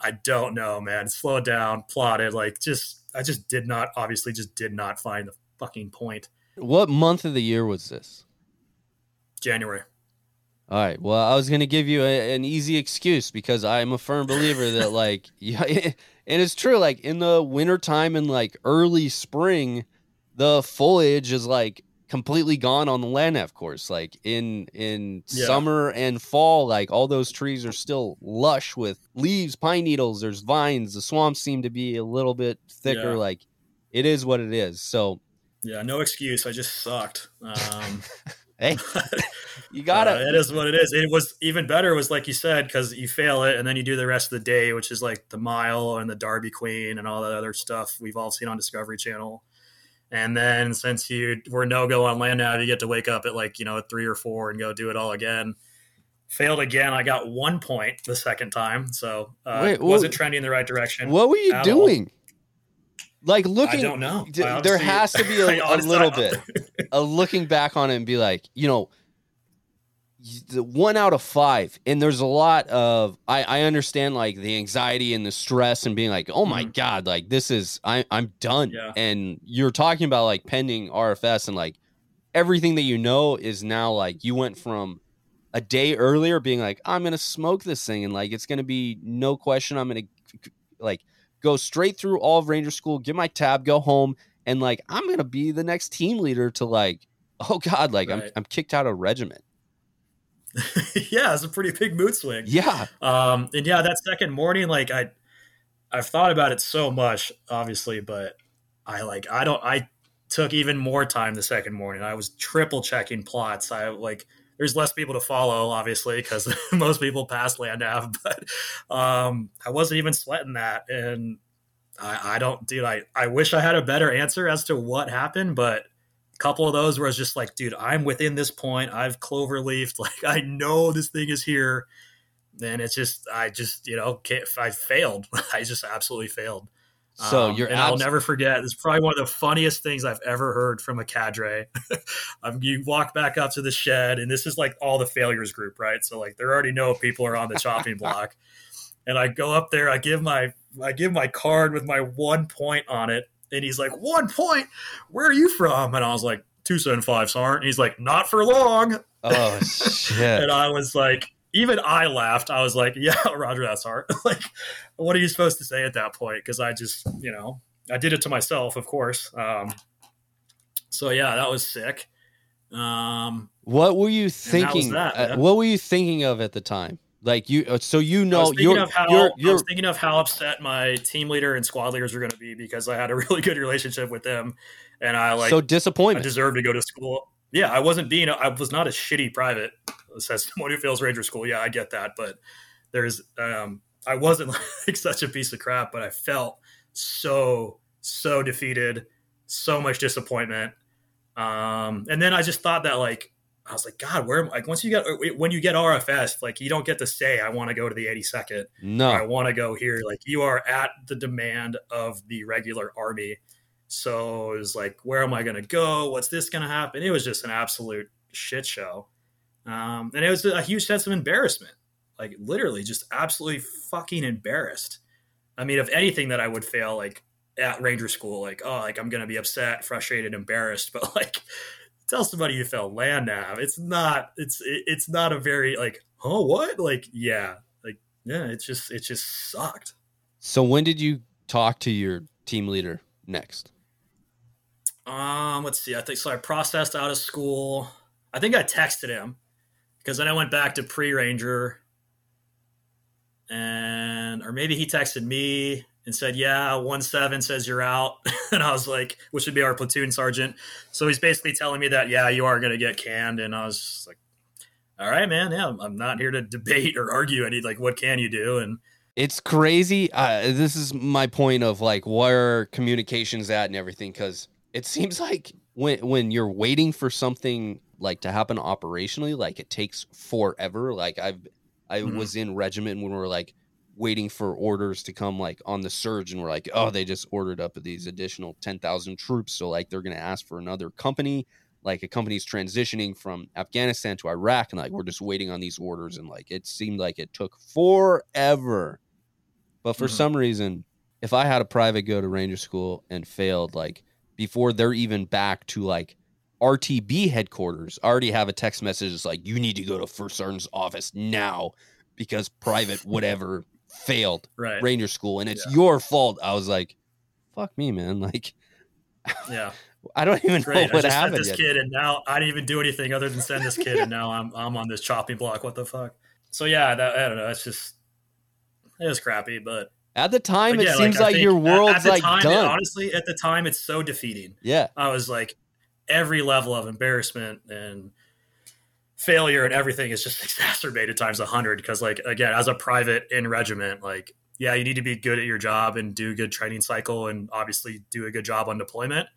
I don't know, man. Slow down, plotted, like just, I just did not, obviously, just did not find the fucking point. What month of the year was this? January. All right. Well, I was going to give you a, an easy excuse because I'm a firm believer that, like, yeah, and it's true, like, in the wintertime and like early spring, the foliage is like completely gone on the land nav course. Like, in in yeah. summer and fall, like, all those trees are still lush with leaves, pine needles, there's vines. The swamps seem to be a little bit thicker. Yeah. Like, it is what it is. So, yeah, no excuse. I just sucked. Um, hey, you got uh, it is what it is. It was even better was like you said because you fail it and then you do the rest of the day, which is like the mile and the Darby Queen and all that other stuff we've all seen on Discovery Channel. And then since you were no go on land nav, you get to wake up at like you know three or four and go do it all again. Failed again. I got one point the second time, so uh, Wait, wasn't trending in the right direction. What were you doing? All like looking i don't know there has to be a, a little bit a looking back on it and be like you know the one out of five and there's a lot of i i understand like the anxiety and the stress and being like oh my mm-hmm. god like this is i i'm done yeah. and you're talking about like pending rfs and like everything that you know is now like you went from a day earlier being like i'm gonna smoke this thing and like it's gonna be no question i'm gonna like go straight through all of Ranger School, get my tab, go home, and like I'm gonna be the next team leader to like, oh god, like right. I'm I'm kicked out of regiment. yeah, it's a pretty big mood swing. Yeah. Um, and yeah, that second morning, like I I've thought about it so much, obviously, but I like I don't I took even more time the second morning. I was triple checking plots. I like there's less people to follow, obviously, because most people pass land nav. But um, I wasn't even sweating that, and I, I, don't, dude. I I wish I had a better answer as to what happened, but a couple of those where I was just like, dude, I'm within this point. I've clover leafed. Like I know this thing is here. Then it's just, I just, you know, I failed. I just absolutely failed. So um, you're and abs- I'll never forget. It's probably one of the funniest things I've ever heard from a cadre. um, you walk back up to the shed, and this is like all the failures group, right? So like they already know people are on the chopping block. And I go up there, I give my I give my card with my one point on it, and he's like, "One point? Where are you from?" And I was like, two seven five, sergeant. And he's like, "Not for long." Oh shit! and I was like, even I laughed. I was like, "Yeah, Roger, that's hard." like, what are you supposed to say at that point? Because I just, you know, I did it to myself, of course. Um, so yeah, that was sick. Um, what were you thinking? That, uh, what were you thinking of at the time? Like you, uh, so you know, you're, how, you're, you're, I was thinking of how upset my team leader and squad leaders were going to be because I had a really good relationship with them, and I like so disappointed. I deserved to go to school. Yeah, I wasn't being. I was not a shitty private. Says someone who fails Ranger School. Yeah, I get that, but there's. um I wasn't like such a piece of crap, but I felt so so defeated, so much disappointment. Um, and then I just thought that like I was like, God, where am like once you get when you get RFS, like you don't get to say I want to go to the 82nd. no, I want to go here. Like you are at the demand of the regular army. So it was like, where am I going to go? What's this going to happen? It was just an absolute shit show. Um, and it was a huge sense of embarrassment. Like literally just absolutely fucking embarrassed. I mean, if anything that I would fail like at Ranger School, like, oh, like I'm going to be upset, frustrated, embarrassed, but like tell somebody you failed land nav. It's not, it's, it's not a very like, oh, what? Like, yeah, like, yeah, it's just, it just sucked. so when did you talk to your team leader next? Um, let's see. I think so. I processed out of school. I think I texted him because then I went back to pre Ranger, and or maybe he texted me and said, "Yeah, one seven says you're out," and I was like, which would be our platoon sergeant. So he's basically telling me that, yeah, you are going to get canned, and I was like, "All right, man. Yeah, I'm not here to debate or argue any. Like, what can you do?" And It's crazy. Uh, this is my point of like where communications at and everything because it seems like when when you're waiting for something like to happen operationally, like it takes forever. Like I've I Mhm. was in regiment when we are like waiting for orders to come like on the surge and we're like, oh, they just ordered up these additional ten thousand troops, so like they're gonna ask for another company. Like a company's transitioning from Afghanistan to Iraq, and like we're just waiting on these orders, and like it seemed like it took forever. But for Mhm. some reason, if I had a private go to Ranger School and failed, like before they're even back to like RTB headquarters, I already have a text message that's like, you need to go to First Sergeant's office now because private whatever failed right, Ranger School and it's Yeah. your fault. I was like, fuck me, man. Like, yeah. I don't even Great. know I what just sent happened this yet. kid, and now I didn't even do anything other than send this kid, and now I'm I'm on this chopping block. What the fuck? So yeah, that, I don't know. It's just it was crappy, but At the time, it seems I like, your at- world's at the like time, done. honestly, at the time, it's so defeating. yeah. I was like, every level of embarrassment and failure and everything is just exacerbated times a hundred. Because like again, as a private in regiment, like yeah, you need to be good at your job and do a good training cycle, and obviously do a good job on deployment.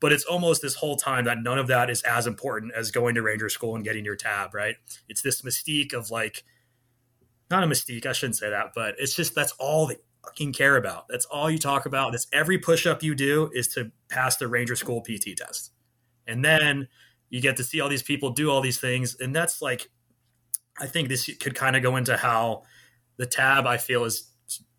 But it's almost this whole time that none of that is as important as going to Ranger School and getting your tab, right? It's this mystique of like, not a mystique, I shouldn't say that, but it's just that's all they fucking care about. That's all you talk about. That's every push up you do is to pass the Ranger School PT test. And then you get to see all these people do all these things. And that's like, I think this could kind of go into how the tab I feel is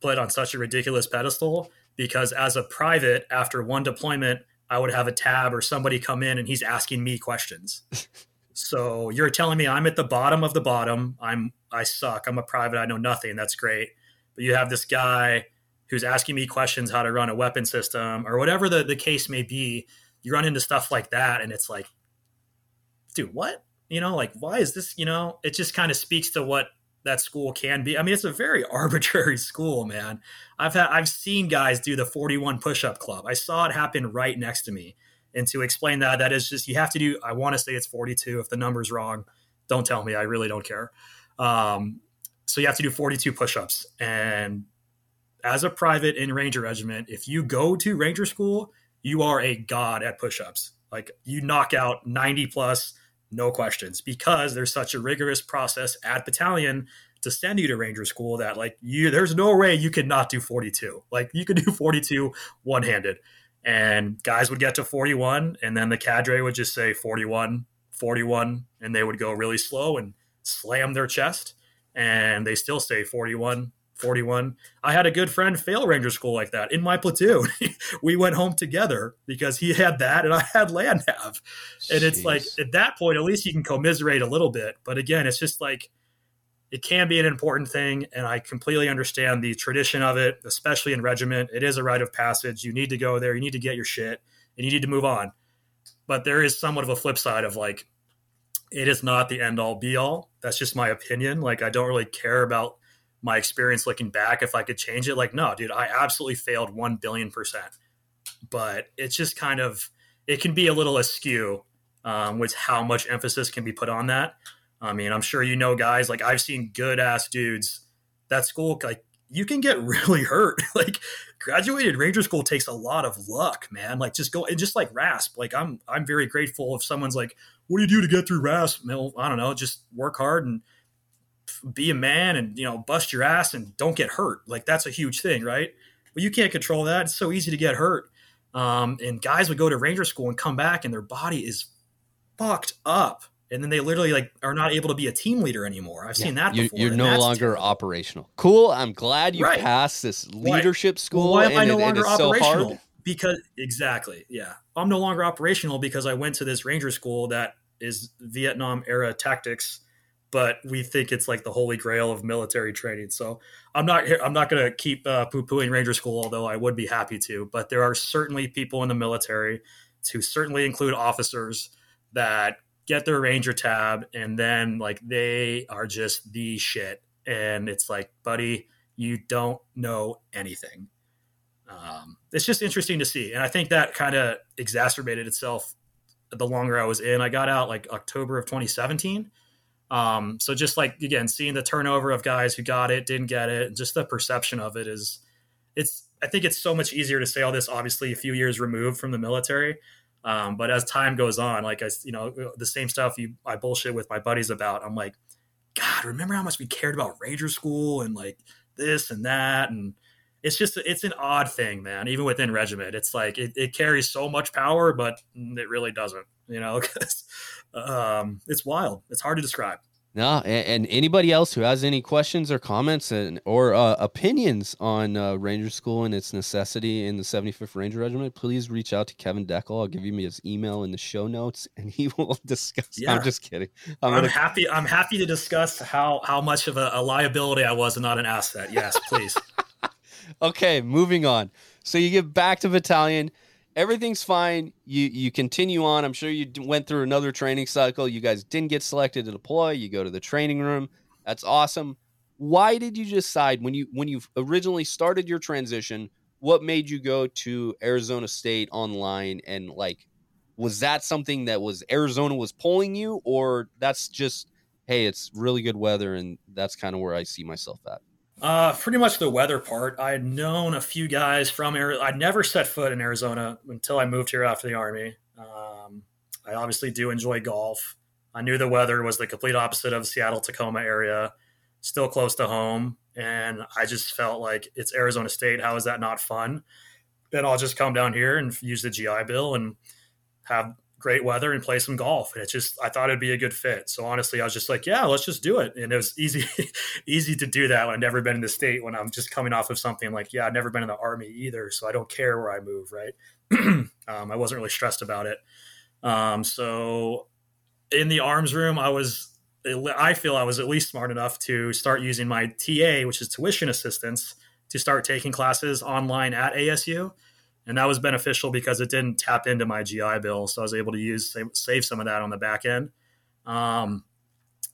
put on such a ridiculous pedestal because as a private, after one deployment, I would have a tab or somebody come in and he's asking me questions. so you're telling me I'm at the bottom of the bottom. I'm I suck. I'm a private. I know nothing. That's great. But you have this guy who's asking me questions how to run a weapon system or whatever the, the case may be. You run into stuff like that and it's like, dude, what? You know, like why is this, you know, it just kind of speaks to what that school can be. I mean, it's a very arbitrary school, man. I've had I've seen guys do the 41 push-up club. I saw it happen right next to me. And to explain that, that is just you have to do. I want to say it's 42. If the number's wrong, don't tell me. I really don't care. Um, so you have to do 42 push-ups. And as a private in Ranger Regiment, if you go to Ranger School, you are a god at push-ups. Like you knock out 90 plus, no questions, because there's such a rigorous process at battalion to send you to Ranger School that like you there's no way you could not do 42. Like you could do 42 one-handed. And guys would get to 41 and then the cadre would just say 41, 41 and they would go really slow and slam their chest and they still say 41, 41. I had a good friend fail Ranger School like that in my platoon. we went home together because he had that and I had land nav. And it's like at that point, at least you can commiserate a little bit. But again, it's just like it can be an important thing. And I completely understand the tradition of it, especially in regiment. It is a rite of passage. You need to go there, you need to get your shit, and you need to move on. But there is somewhat of a flip side of like, it is not the end all be all. That's just my opinion. Like, I don't really care about my experience looking back if I could change it. Like, no, dude, I absolutely failed 1 billion percent. But it's just kind of, it can be a little askew um, with how much emphasis can be put on that. I mean, I'm sure you know guys like I've seen good ass dudes that school like you can get really hurt. like graduated ranger school takes a lot of luck, man. Like just go and just like rasp. Like I'm I'm very grateful if someone's like, "What do you do to get through rasp?" Well, I don't know, just work hard and be a man and you know bust your ass and don't get hurt. Like that's a huge thing, right? But you can't control that. It's so easy to get hurt. Um, and guys would go to ranger school and come back and their body is fucked up and then they literally like are not able to be a team leader anymore. I've yeah, seen that. You're, you're no longer terrible. operational. Cool. I'm glad you right. passed this leadership school. Why am I no it, longer operational? So because exactly, yeah, I'm no longer operational because I went to this ranger school that is Vietnam era tactics, but we think it's like the holy grail of military training. So I'm not I'm not going to keep uh, poo pooing ranger school, although I would be happy to. But there are certainly people in the military, to certainly include officers that get their ranger tab and then like they are just the shit and it's like buddy you don't know anything um, it's just interesting to see and i think that kind of exacerbated itself the longer i was in i got out like october of 2017 um, so just like again seeing the turnover of guys who got it didn't get it just the perception of it is it's i think it's so much easier to say all this obviously a few years removed from the military um, but as time goes on, like I, you know, the same stuff you I bullshit with my buddies about. I'm like, God, remember how much we cared about Ranger School and like this and that, and it's just it's an odd thing, man. Even within regiment, it's like it, it carries so much power, but it really doesn't. You know, because um, it's wild. It's hard to describe. No, and, and, anybody else who has any questions or comments and or uh, opinions on uh, Ranger School and its necessity in the 75th Ranger Regiment, please reach out to Kevin Deckel. I'll give him his email in the show notes, and he will discuss. Yeah. I'm just kidding. I'm, I'm gonna... happy. I'm happy to discuss how how much of a, a liability I was and not an asset. Yes, please. okay, moving on. So you get back to battalion everything's fine. You you continue on. I'm sure you went through another training cycle. You guys didn't get selected to deploy. You go to the training room. That's awesome. Why did you decide when you when you originally started your transition? What made you go to Arizona State online and like was that something that was Arizona was pulling you or that's just hey, it's really good weather and that's kind of where I see myself at? Uh, pretty much the weather part. I had known a few guys from Arizona. I'd never set foot in Arizona until I moved here after the army. Um, I obviously do enjoy golf. I knew the weather was the complete opposite of Seattle Tacoma area, still close to home, and I just felt like it's Arizona State. How is that not fun? Then I'll just come down here and use the GI Bill and have great weather and play some golf. And it's just, I thought it'd be a good fit. So honestly, I was just like, yeah, let's just do it. And it was easy, easy to do that when I've never been in the state when I'm just coming off of something like, yeah, I've never been in the army either. So I don't care where I move. Right. um, I wasn't really stressed about it. Um, so in the arms room, I was, I feel I was at least smart enough to start using my TA, which is tuition assistance, to start taking classes online at ASU and that was beneficial because it didn't tap into my GI Bill, so I was able to use save, some of that on the back end. Um,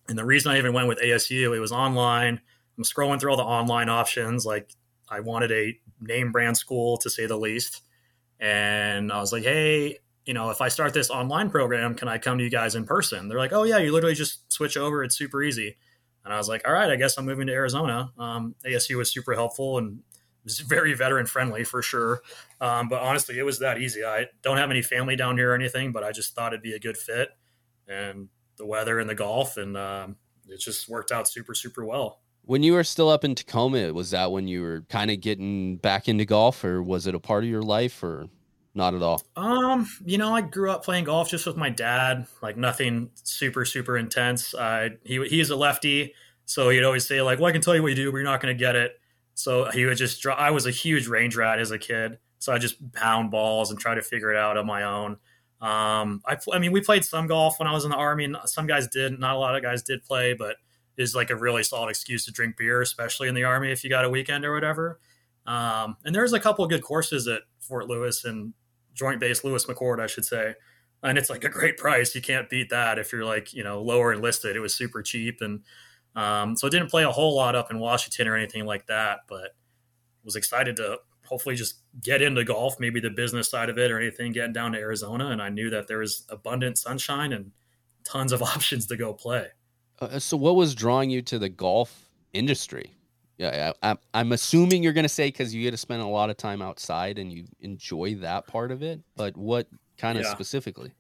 and the reason I even went with ASU, it was online. I'm scrolling through all the online options. Like I wanted a name brand school to say the least, and I was like, hey, you know, if I start this online program, can I come to you guys in person? They're like, oh yeah, you literally just switch over. It's super easy. And I was like, all right, I guess I'm moving to Arizona. Um, ASU was super helpful and very veteran friendly for sure. Um, but honestly, it was that easy. I don't have any family down here or anything, but I just thought it'd be a good fit, and the weather and the golf, and um, it just worked out super super well. When you were still up in Tacoma, was that when you were kind of getting back into golf, or was it a part of your life, or not at all? Um, you know, I grew up playing golf just with my dad, like nothing super super intense. I he he's a lefty, so he'd always say like, "Well, I can tell you what you do, but you're not going to get it." So he would just draw. I was a huge range rat as a kid, so I just pound balls and try to figure it out on my own. Um, I, I mean, we played some golf when I was in the army, and some guys did. Not a lot of guys did play, but is like a really solid excuse to drink beer, especially in the army if you got a weekend or whatever. Um, and there's a couple good courses at Fort Lewis and Joint Base Lewis McChord, I should say. And it's like a great price. You can't beat that if you're like you know lower enlisted. It was super cheap and um, so I didn't play a whole lot up in Washington or anything like that, but was excited to hopefully just get into golf, maybe the business side of it or anything, getting down to Arizona. And I knew that there was abundant sunshine and tons of options to go play. Uh, so, what was drawing you to the golf industry? Yeah, I, am assuming you're going to say because you get to spend a lot of time outside and you enjoy that part of it. But what kind of yeah. specifically?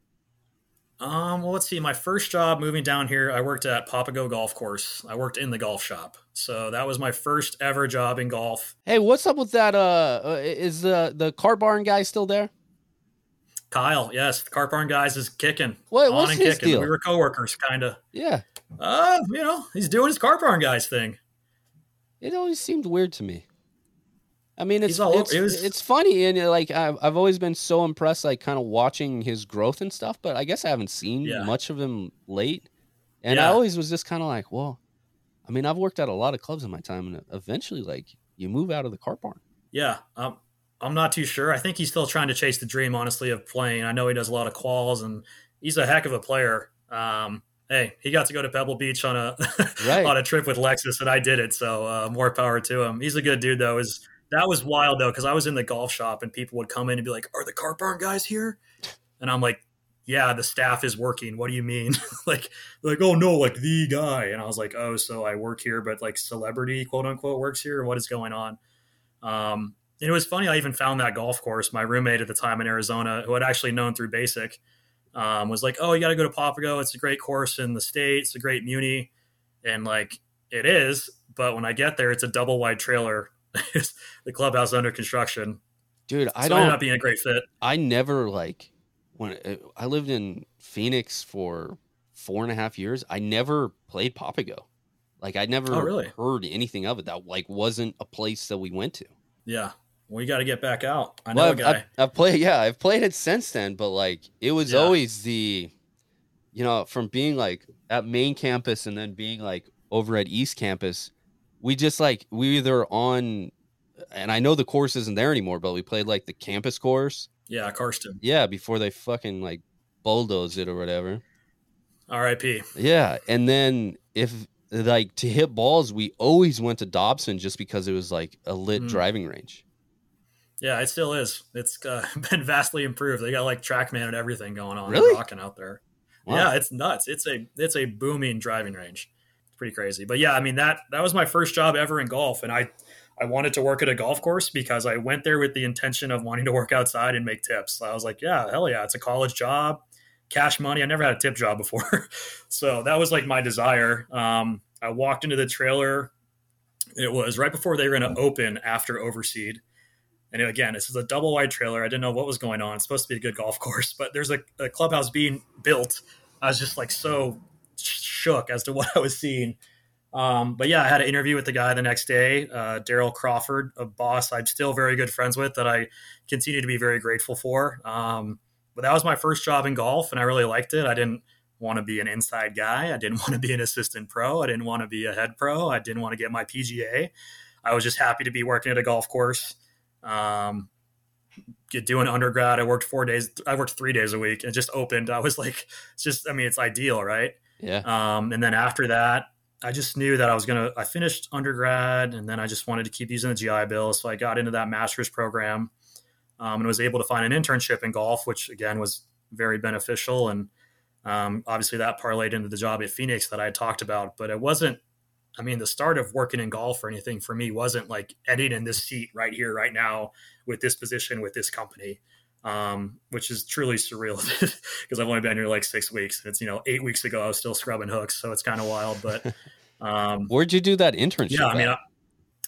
Um, well, let's see. My first job moving down here, I worked at Papago Golf Course. I worked in the golf shop, so that was my first ever job in golf. Hey, what's up with that? Uh, uh is the the Cart Barn guy still there? Kyle, yes, the Cart Barn guys is kicking. What, what's his kicking. deal? We were coworkers, kind of. Yeah. Uh, you know, he's doing his Cart Barn guys thing. It always seemed weird to me. I mean, it's it's, it was, it's funny and uh, like I've I've always been so impressed, like kind of watching his growth and stuff. But I guess I haven't seen yeah. much of him late, and yeah. I always was just kind of like, well, I mean, I've worked at a lot of clubs in my time, and eventually, like, you move out of the car barn. Yeah, um, I'm not too sure. I think he's still trying to chase the dream, honestly, of playing. I know he does a lot of quals, and he's a heck of a player. Um, hey, he got to go to Pebble Beach on a right. on a trip with Lexus, and I did it. So uh, more power to him. He's a good dude, though. Is that was wild though, because I was in the golf shop and people would come in and be like, "Are the Cart Barn guys here?" And I'm like, "Yeah, the staff is working. What do you mean?" like, like, "Oh no, like the guy." And I was like, "Oh, so I work here, but like celebrity quote unquote works here. What is going on?" Um, and it was funny. I even found that golf course. My roommate at the time in Arizona, who had actually known through Basic, um, was like, "Oh, you got to go to Papago. It's a great course in the state. It's a great muni." And like, it is. But when I get there, it's a double wide trailer the clubhouse under construction. Dude, I so don't. Up being a great fit. I never like when it, I lived in Phoenix for four and a half years. I never played Papago. Like I never oh, really? heard anything of it. That like wasn't a place that we went to. Yeah. we got to get back out. I know well, I've, I've, I've, played. Yeah, I've played it since then. But like, it was yeah. always the, you know, from being like at main campus and then being like over at East Campus we just like we either on and I know the course isn't there anymore, but we played like the campus course. Yeah, Karsten. Yeah, before they fucking like bulldoze it or whatever. R.I.P. Yeah, and then if like to hit balls, we always went to Dobson just because it was like a lit mm. driving range. Yeah, it still is. It's uh, been vastly improved. They got like TrackMan and everything going on. Really? rocking out there. Wow. Yeah, it's nuts. It's a it's a booming driving range pretty crazy. But yeah, I mean that that was my first job ever in golf, and I I wanted to work at a golf course because I went there with the intention of wanting to work outside and make tips. So I was like, yeah, hell yeah, it's a college job, cash money. I never had a tip job before, so that was like my desire. Um, I walked into the trailer. It was right before they were going to open after Overseed. And again, this is a double wide trailer. I didn't know what was going on. It's supposed to be a good golf course, but there's a, a clubhouse being built. I was just like so shook as to what I was seeing. Um, but yeah, I had an interview with the guy the next day, uh, Daryl Crawford, a boss I'm still very good friends with that I continue to be very grateful for. Um, but that was my first job in golf, and I really liked it. I didn't want to be an inside guy. I didn't want to be an assistant pro. I didn't want to be a head pro. I didn't want to get my PGA. I was just happy to be working at a golf course. Um, doing undergrad, I worked four days. I worked three days a week, and just opened. I was like, it's just. I mean, it's ideal, right? Yeah. Um, and then after that, I just knew that I was gonna. I finished undergrad, and then I just wanted to keep using the GI Bill, so I got into that master's program, um, and was able to find an internship in golf, which again was very beneficial. And um, obviously, that parlayed into the job at Phoenix that I talked about. But it wasn't. I mean, the start of working in golf or anything for me wasn't like ending in this seat right here, right now, with this position, with this company um, which is truly surreal because I've only been here like six weeks. It's you know eight weeks ago I was still scrubbing hooks, so it's kind of wild. But um, where'd you do that internship? Yeah, I mean, I,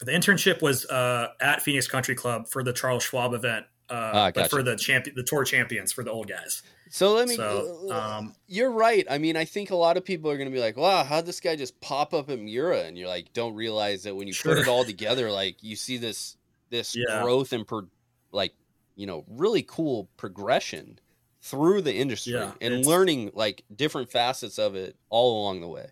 the internship was uh, at Phoenix Country Club for the Charles Schwab event, uh, ah, gotcha. but for the champion, the tour champions for the old guys. So let me. So, um, you're right. I mean, I think a lot of people are going to be like, "Wow, how'd this guy just pop up at Miura?" And you're like, don't realize that when you sure. put it all together, like you see this this yeah. growth and per, like you know really cool progression through the industry yeah, and learning like different facets of it all along the way.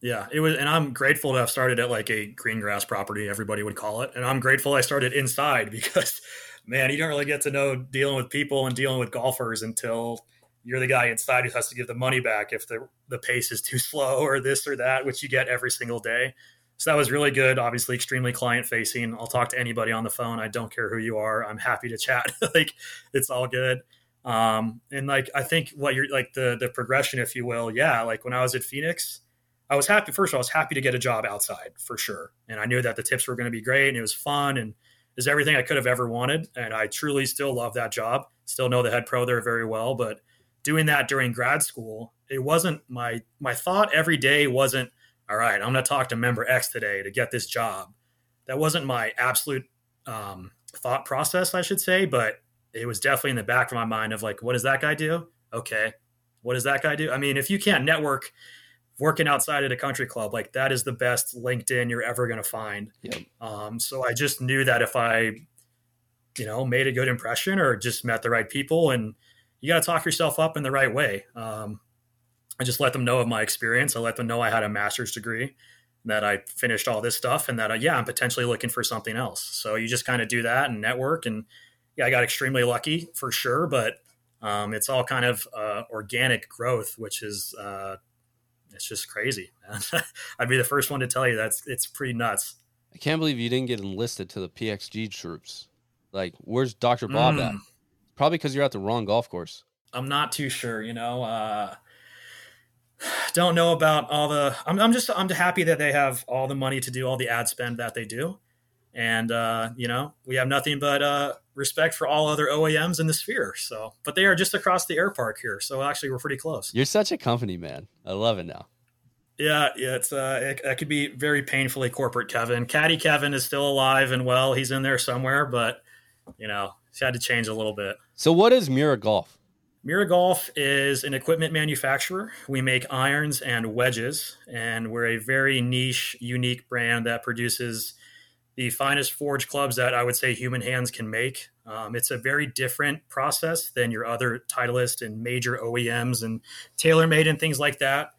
Yeah, it was, and I'm grateful to have started at like a green grass property, everybody would call it, and I'm grateful I started inside because, man, you don't really get to know dealing with people and dealing with golfers until you're the guy inside who has to give the money back if the the pace is too slow or this or that, which you get every single day. So that was really good. Obviously, extremely client facing. I'll talk to anybody on the phone. I don't care who you are. I'm happy to chat. like it's all good. Um, and like I think what you're like the the progression, if you will, yeah. Like when I was at Phoenix, I was happy. First of all, I was happy to get a job outside for sure, and I knew that the tips were going to be great and it was fun and is everything I could have ever wanted. And I truly still love that job. Still know the head pro there very well, but doing that during grad school, it wasn't my my thought every day wasn't all right, I'm going to talk to member X today to get this job. That wasn't my absolute um, thought process, I should say, but it was definitely in the back of my mind of like, what does that guy do? Okay. What does that guy do? I mean, if you can't network working outside at a country club, like that is the best LinkedIn you're ever going to find. Yep. Um, so I just knew that if I, you know, made a good impression or just met the right people and you got to talk yourself up in the right way. Um, I just let them know of my experience. I let them know I had a master's degree, that I finished all this stuff, and that uh, yeah, I'm potentially looking for something else. So you just kind of do that and network. And yeah, I got extremely lucky for sure, but um, it's all kind of uh, organic growth, which is uh, it's just crazy. I'd be the first one to tell you that's it's pretty nuts. I can't believe you didn't get enlisted to the PXG troops. Like, where's Doctor Bob mm. at? Probably because you're at the wrong golf course. I'm not too sure. You know, uh, don't know about all the I'm, I'm just i'm happy that they have all the money to do all the ad spend that they do. And uh, you know we have nothing but uh, respect for all other oems in the sphere. So but they are just across the air park here. So actually we're pretty close. You're such a company man. I love it now. Yeah yeah it's uh it, it could be very painfully corporate kevin. Caddy kevin is still alive and well. He's in there somewhere but you know he's had to change a little bit. So what is Miura Golf Miura Golf is an equipment manufacturer. We make irons and wedges, and we're a very niche, unique brand that produces the finest forged clubs that I would say human hands can make. Um, it's a very different process than your other Titleist and major OEMs and TaylorMade and things like that.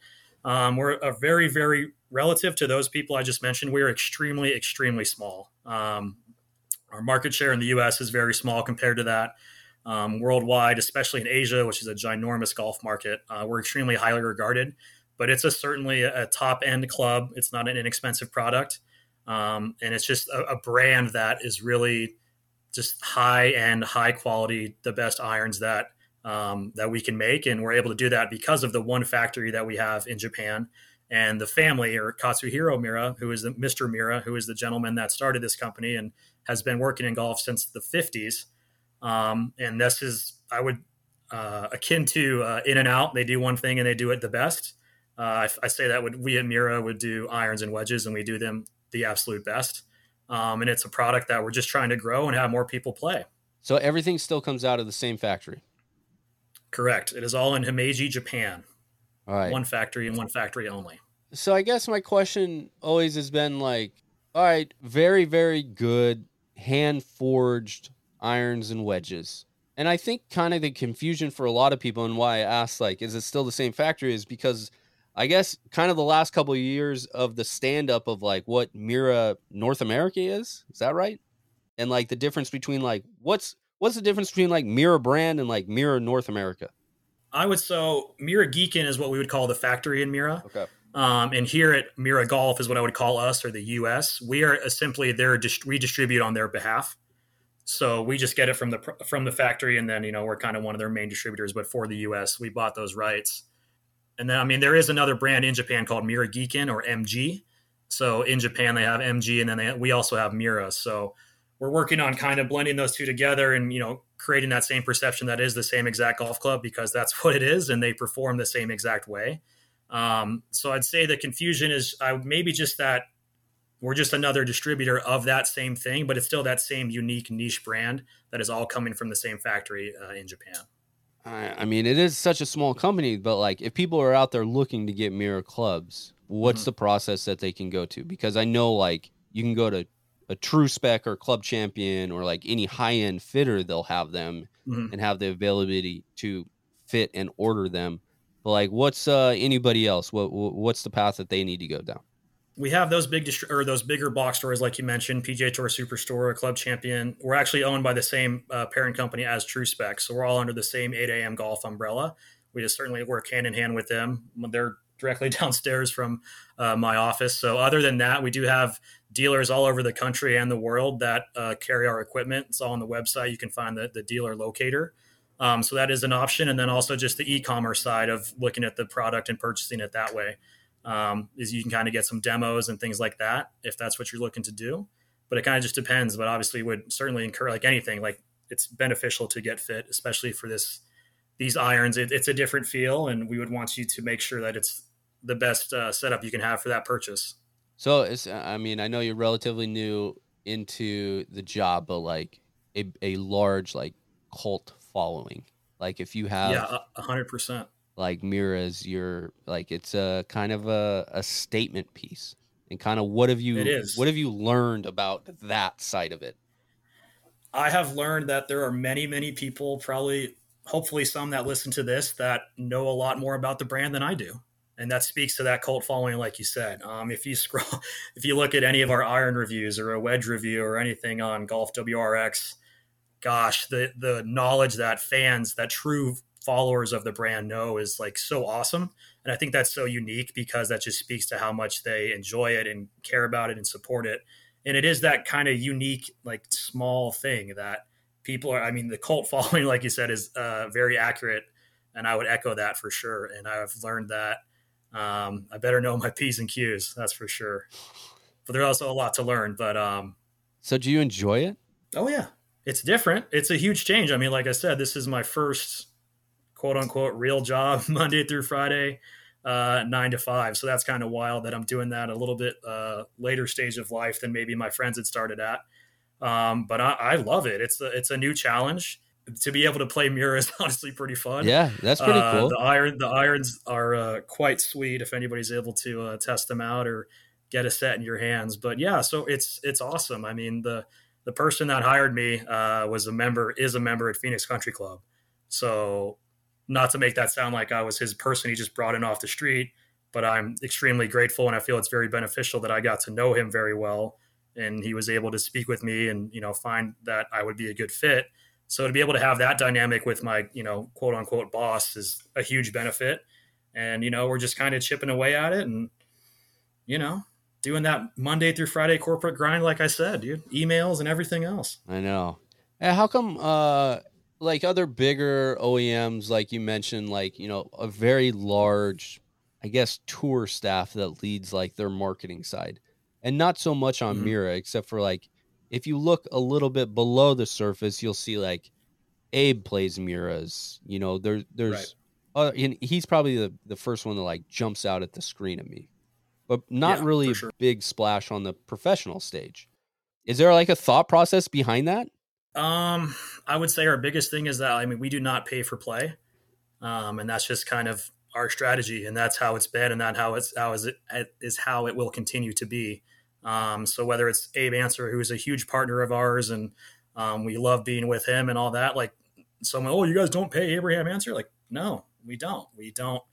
Um, we're a very, very relative to those people I just mentioned. We're extremely, extremely small. Um, our market share in the U.S. is very small compared to that um, worldwide, especially in Asia, which is a ginormous golf market. Uh, we're extremely highly regarded, but it's a, certainly a, top end club. It's not an inexpensive product. Um, and it's just a, a, brand that is really just high end, high quality, the best irons that um, that we can make, and we're able to do that because of the one factory that we have in Japan and the family, or Katsuhiro Miura, who is the Mr. Miura, who is the gentleman that started this company and has been working in golf since the 50s. Um, and this is, I would, uh, akin to uh, In-N-Out. They do one thing and they do it the best. Uh, I, I, say that would we at Miura would do irons and wedges, and we do them the absolute best. Um, and it's a product that we're just trying to grow and have more people play. So everything still comes out of the same factory. Correct. It is all in Himeji, Japan. All right. One factory and one factory only. So I guess my question always has been like, all right, very, very good hand forged irons and wedges. And I think kind of the confusion for a lot of people and why I asked like, is it still the same factory? Is because I guess kind of the last couple of years of the stand up of like what Miura North America is. Is that right? And like the difference between like what's what's the difference between like Miura brand and like Miura North America? I would so Miura Giken is what we would call the factory in Miura. Okay. Um, and here at Miura Golf is what I would call us or the U.S. We are simply there. We distribute on their behalf. So we just get it from the from the factory, and then you know we're kind of one of their main distributors. But for the U.S., we bought those rights, and then I mean there is another brand in Japan called Miura Giken or MG. So in Japan they have MG, and then they, we also have Miura. So we're working on kind of blending those two together, and you know creating that same perception that is the same exact golf club because that's what it is, and they perform the same exact way. Um, so I'd say the confusion is I maybe just that we're just another distributor of that same thing, but it's still that same unique niche brand that is all coming from the same factory uh, in Japan. I mean, it is such a small company, but like if people are out there looking to get Miura clubs, what's mm-hmm. the process that they can go to? Because I know like you can go to a True Spec or Club Champion or like any high end fitter, they'll have them mm-hmm. and have the availability to fit and order them. But like, what's uh, anybody else? What what's the path that they need to go down? We have those big or those bigger box stores like you mentioned PGA Tour Superstore, Club Champion. We're actually owned by the same uh, parent company as True Spec, so we're all under the same 8 a.m. golf umbrella. We just certainly work hand in hand with them. They're directly downstairs from uh, my office. So other than that, we do have dealers all over the country and the world that uh, carry our equipment. It's all on the website. You can find the, the dealer locator. Um, so that is an option. And then also just the e-commerce side of looking at the product and purchasing it that way um, is you can kind of get some demos and things like that if that's what you're looking to do. But it kind of just depends. But obviously, would certainly incur like anything. Like it's beneficial to get fit, especially for this these irons. It, it's a different feel, and we would want you to make sure that it's the best uh, setup you can have for that purchase. So it's, I mean, I know you're relatively new into the job, but like a, a large like cult following. Like if you have, yeah, a hundred percent like Miura's your like it's a kind of a, a statement piece. And kind of what have you it is. what have you learned about that side of it? I have learned that there are many many people probably hopefully some that listen to this that know a lot more about the brand than i do. And that speaks to that cult following like you said. Um, if you scroll if you look at any of our iron reviews or a wedge review or anything on GolfWRX gosh the the knowledge that fans that true followers of the brand know is like so awesome. And I think that's so unique because that just speaks to how much they enjoy it and care about it and support it. And it is that kind of unique, like small thing that people are, I mean, the cult following, like you said, is uh, very accurate. And I would echo that for sure. And I've learned that um, I better know my P's and Q's, that's for sure. But there's also a lot to learn. But um, so do you enjoy it? Oh, yeah. It's different. It's a huge change. I mean, like I said, this is my first quote unquote real job Monday through Friday, uh, nine to five. So that's kind of wild that I'm doing that a little bit uh, later stage of life than maybe my friends had started at. Um, but I, I, love it. It's a, it's a new challenge. To be able to play Miura is honestly pretty fun. Yeah, that's pretty uh, cool. The iron the irons are uh, quite sweet if anybody's able to uh, test them out or get a set in your hands. But yeah, so it's it's awesome. I mean the the person that hired me uh, was a member is a member at Phoenix Country Club. So not to make that sound like I was his person he just brought in off the street, but I'm extremely grateful and I feel it's very beneficial that I got to know him very well and he was able to speak with me and you know find that I would be a good fit. So to be able to have that dynamic with my, you know, quote unquote boss is a huge benefit. And you know, we're just kind of chipping away at it and you know, doing that Monday through Friday corporate grind like I said, dude. Emails and everything else. I know. How come uh like other bigger OEMs, like you mentioned, like you know, a very large, I guess, tour staff that leads like their marketing side, and not so much on mm-hmm. Miura, except for like if you look a little bit below the surface, you'll see like Abe plays Miura's. You know, there there's, right. uh, and he's probably the the first one that like jumps out at the screen at me, but not yeah, really sure. big splash on the professional stage. Is there like a thought process behind that? Um, I would say our biggest thing is that I mean we do not pay for play, um, and that's just kind of our strategy, and that's how it's been, and that how it's how is it is how it will continue to be. Um, so whether it's Abe Ancer, who is a huge partner of ours, and um, we love being with him and all that, like someone, oh, you guys don't pay Abraham Ancer, Like, no, we don't. We don't.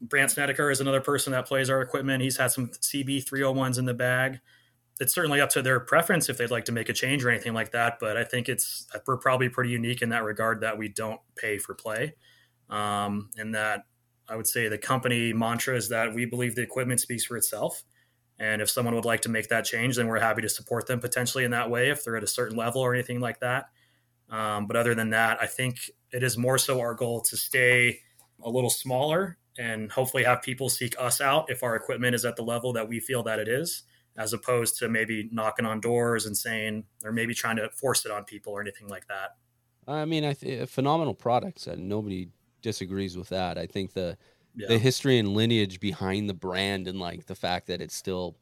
Brandt Snedeker is another person that plays our equipment. He's had some CB 301s in the bag it's certainly up to their preference if they'd like to make a change or anything like that. But I think it's we're probably pretty unique in that regard that we don't pay for play, um, and that I would say the company mantra is that we believe the equipment speaks for itself. And if someone would like to make that change, then we're happy to support them potentially in that way if they're at a certain level or anything like that. Um, but other than that, I think it is more so our goal to stay a little smaller and hopefully have people seek us out if our equipment is at the level that we feel that it is as opposed to maybe knocking on doors and saying or maybe trying to force it on people or anything like that. I mean, I th- phenomenal products, and nobody disagrees with that. I think the yeah. the history and lineage behind the brand and like the fact that it's still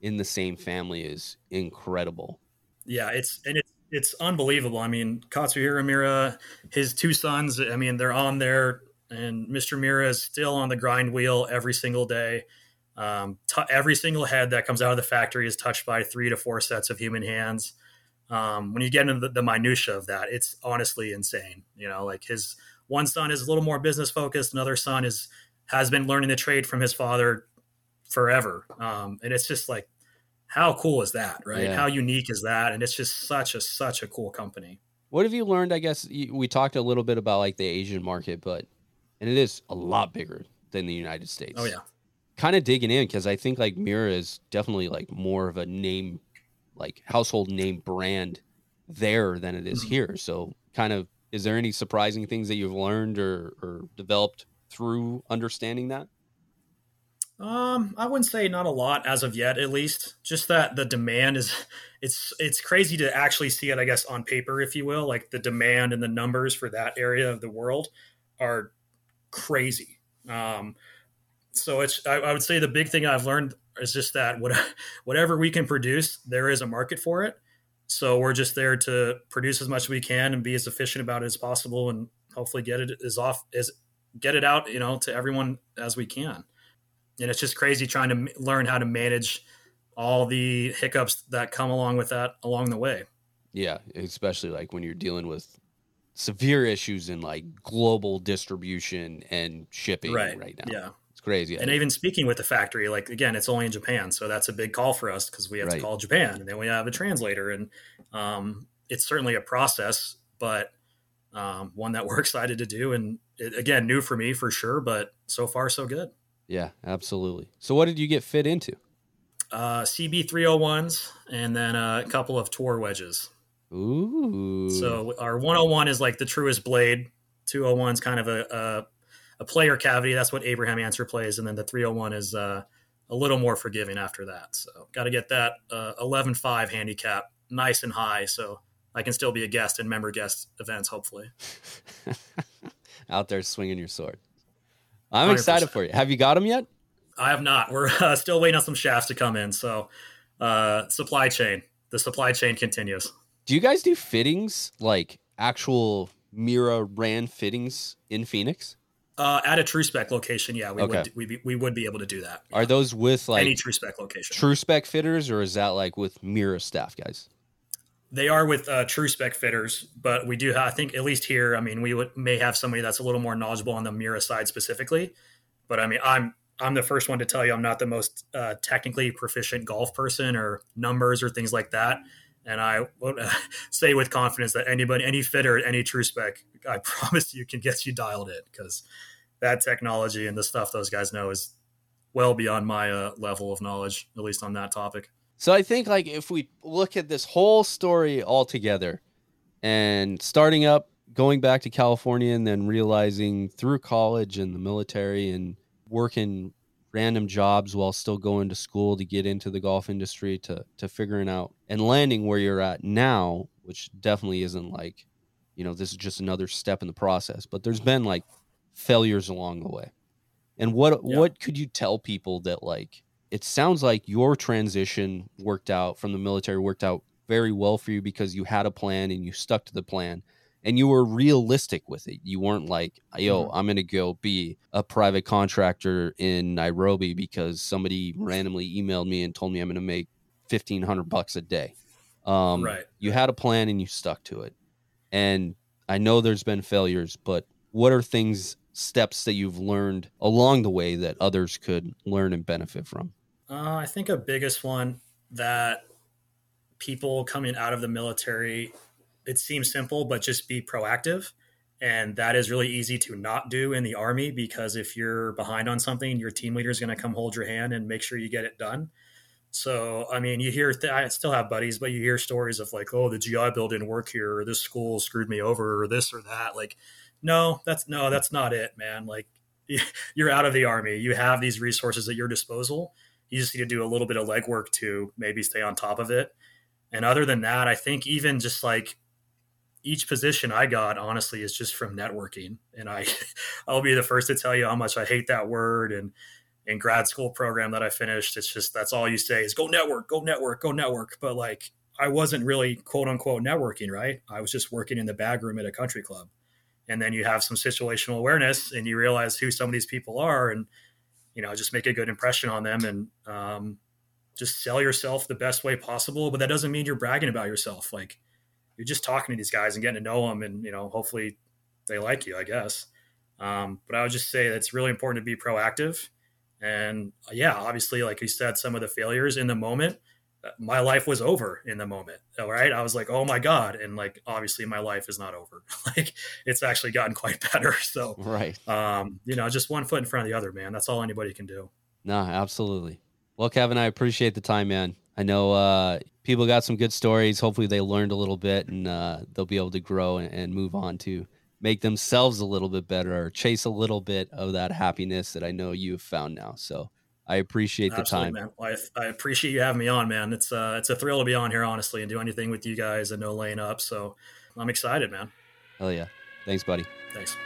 in the same family is incredible. Yeah, it's and it's it's unbelievable. I mean, Katsuhiro Miura his two sons. I mean, they're on there, and Mr. Miura is still on the grind wheel every single day. Um, t- every single head that comes out of the factory is touched by three to four sets of human hands. Um, when you get into the, the minutia of that, it's honestly insane. You know, like his one son is a little more business focused, another son is has been learning the trade from his father forever, um, and it's just like how cool is that, right? Yeah. How unique is that? And it's just such a such a cool company. What have you learned? I guess we talked a little bit about like the Asian market, but and it is a lot bigger than the United States. Oh yeah, kind of digging in because I think like Miura is definitely like more of a name, like household name brand there than it is Mhm. here. So, kind of, is there any surprising things that you've learned or, or developed through understanding that? Um, I wouldn't say not a lot as of yet, at least. Just that the demand is it's it's crazy to actually see it, I guess, on paper, if you will. Like the demand and the numbers for that area of the world are crazy. Um, so it's I, I would say the big thing I've learned is just that what, whatever we can produce, there is a market for it. So we're just there to produce as much as we can and be as efficient about it as possible, and hopefully get it as off as get it out, you know, to everyone as we can and it's just crazy trying to m- learn how to manage all the hiccups that come along with that along the way. Yeah, especially like when you're dealing with severe issues in like global distribution and shipping right, now. Yeah. Crazy. And even speaking with the factory, like again, it's only in Japan, so that's a big call for us because we have right. to call Japan, and then we have a translator, and um, it's certainly a process, but um, one that we're excited to do, and it, again, new for me for sure, but so far so good. Yeah, absolutely. So, what did you get fit into? Uh, CB 301s and then a couple of tour wedges. Ooh. So, our 101 is like the truest blade. 201 is kind of a, a, a player cavity. That's what Abraham Ancer plays. And then the 301 is uh, a little more forgiving after that. So, got to get that uh, 11 5 handicap nice and high. So, I can still be a guest in member guest events, hopefully. Out there swinging your sword. I'm 100%. excited for you. Have you got them yet? I have not. We're uh, still waiting on some shafts to come in. So, uh, supply chain. The supply chain continues. Do you guys do fittings like actual Miura ran fittings in Phoenix? Uh, at a true spec location, yeah, we okay. would we, be, we would be able to do that. Yeah. Are those with like any true spec location? True spec fitters, or is that like with Miura staff guys? They are with uh, true spec fitters, but we do. Have, I think at least here, I mean, we would, may have somebody that's a little more knowledgeable on the Miura side specifically. But I mean, I'm I'm the first one to tell you I'm not the most uh, technically proficient golf person or numbers or things like that. And I would uh, say with confidence that anybody, any fitter, any true spec, I promise you can get you dialed in because that technology and the stuff those guys know is well beyond my uh, level of knowledge, at least on that topic. So I think like if we look at this whole story all together and starting up, going back to California and then realizing through college and the military and working random jobs while still going to school to get into the golf industry to to figuring out and landing where you're at now, which definitely isn't like, you know, this is just another step in the process, but there's been like failures along the way. And what yeah. what could you tell people that like it sounds like your transition worked out from the military worked out very well for you because you had a plan and you stuck to the plan and you were realistic with it. You weren't like, yo, mm-hmm. I'm going to go be a private contractor in Nairobi because somebody randomly emailed me and told me I'm going to make 1500 bucks a day. Um, right. You had a plan and you stuck to it. And I know there's been failures, but what are things, steps that you've learned along the way that others could learn and benefit from? Uh, I think a biggest one that people coming out of the military it seems simple, but just be proactive. And that is really easy to not do in the army because if you're behind on something, your team leader is going to come hold your hand and make sure you get it done. So, I mean, you hear, th- I still have buddies, but you hear stories of like, oh, the GI Bill didn't work here, or this school screwed me over, or this or that. Like, no, that's no, that's not it, man. Like, you're out of the army. You have these resources at your disposal. You just need to do a little bit of legwork to maybe stay on top of it. And other than that, I think even just like each position I got, honestly, is just from networking. And I, I'll be the first to tell you how much I hate that word. And in grad school program that I finished, it's just that's all you say is go network, go network, go network. But like I wasn't really quote unquote networking, right? I was just working in the bag room at a country club. And then you have some situational awareness and you realize who some of these people are and you know, just make a good impression on them and um, just sell yourself the best way possible. But that doesn't mean you're bragging about yourself. Like you're just talking to these guys and getting to know them, and you know, hopefully they like you, I guess. Um, but I would just say that it's really important to be proactive. And uh, yeah, obviously, like you said, some of the failures in the moment, uh, my life was over in the moment. All right. I was like, oh my God. And like, obviously, my life is not over. like, it's actually gotten quite better. So, right. Um, you know, just one foot in front of the other, man. That's all anybody can do. No, absolutely. Well, Kevin, I appreciate the time, man. I know uh, people got some good stories. Hopefully, they learned a little bit and uh, they'll be able to grow and, and, move on to make themselves a little bit better or chase a little bit of that happiness that I know you've found now. So I appreciate the Absolutely, time. Well, I, I, appreciate you having me on, man. It's uh, it's a thrill to be on here, honestly, and do anything with you guys and no laying up. So I'm excited, man. Hell yeah. Thanks, buddy. Thanks.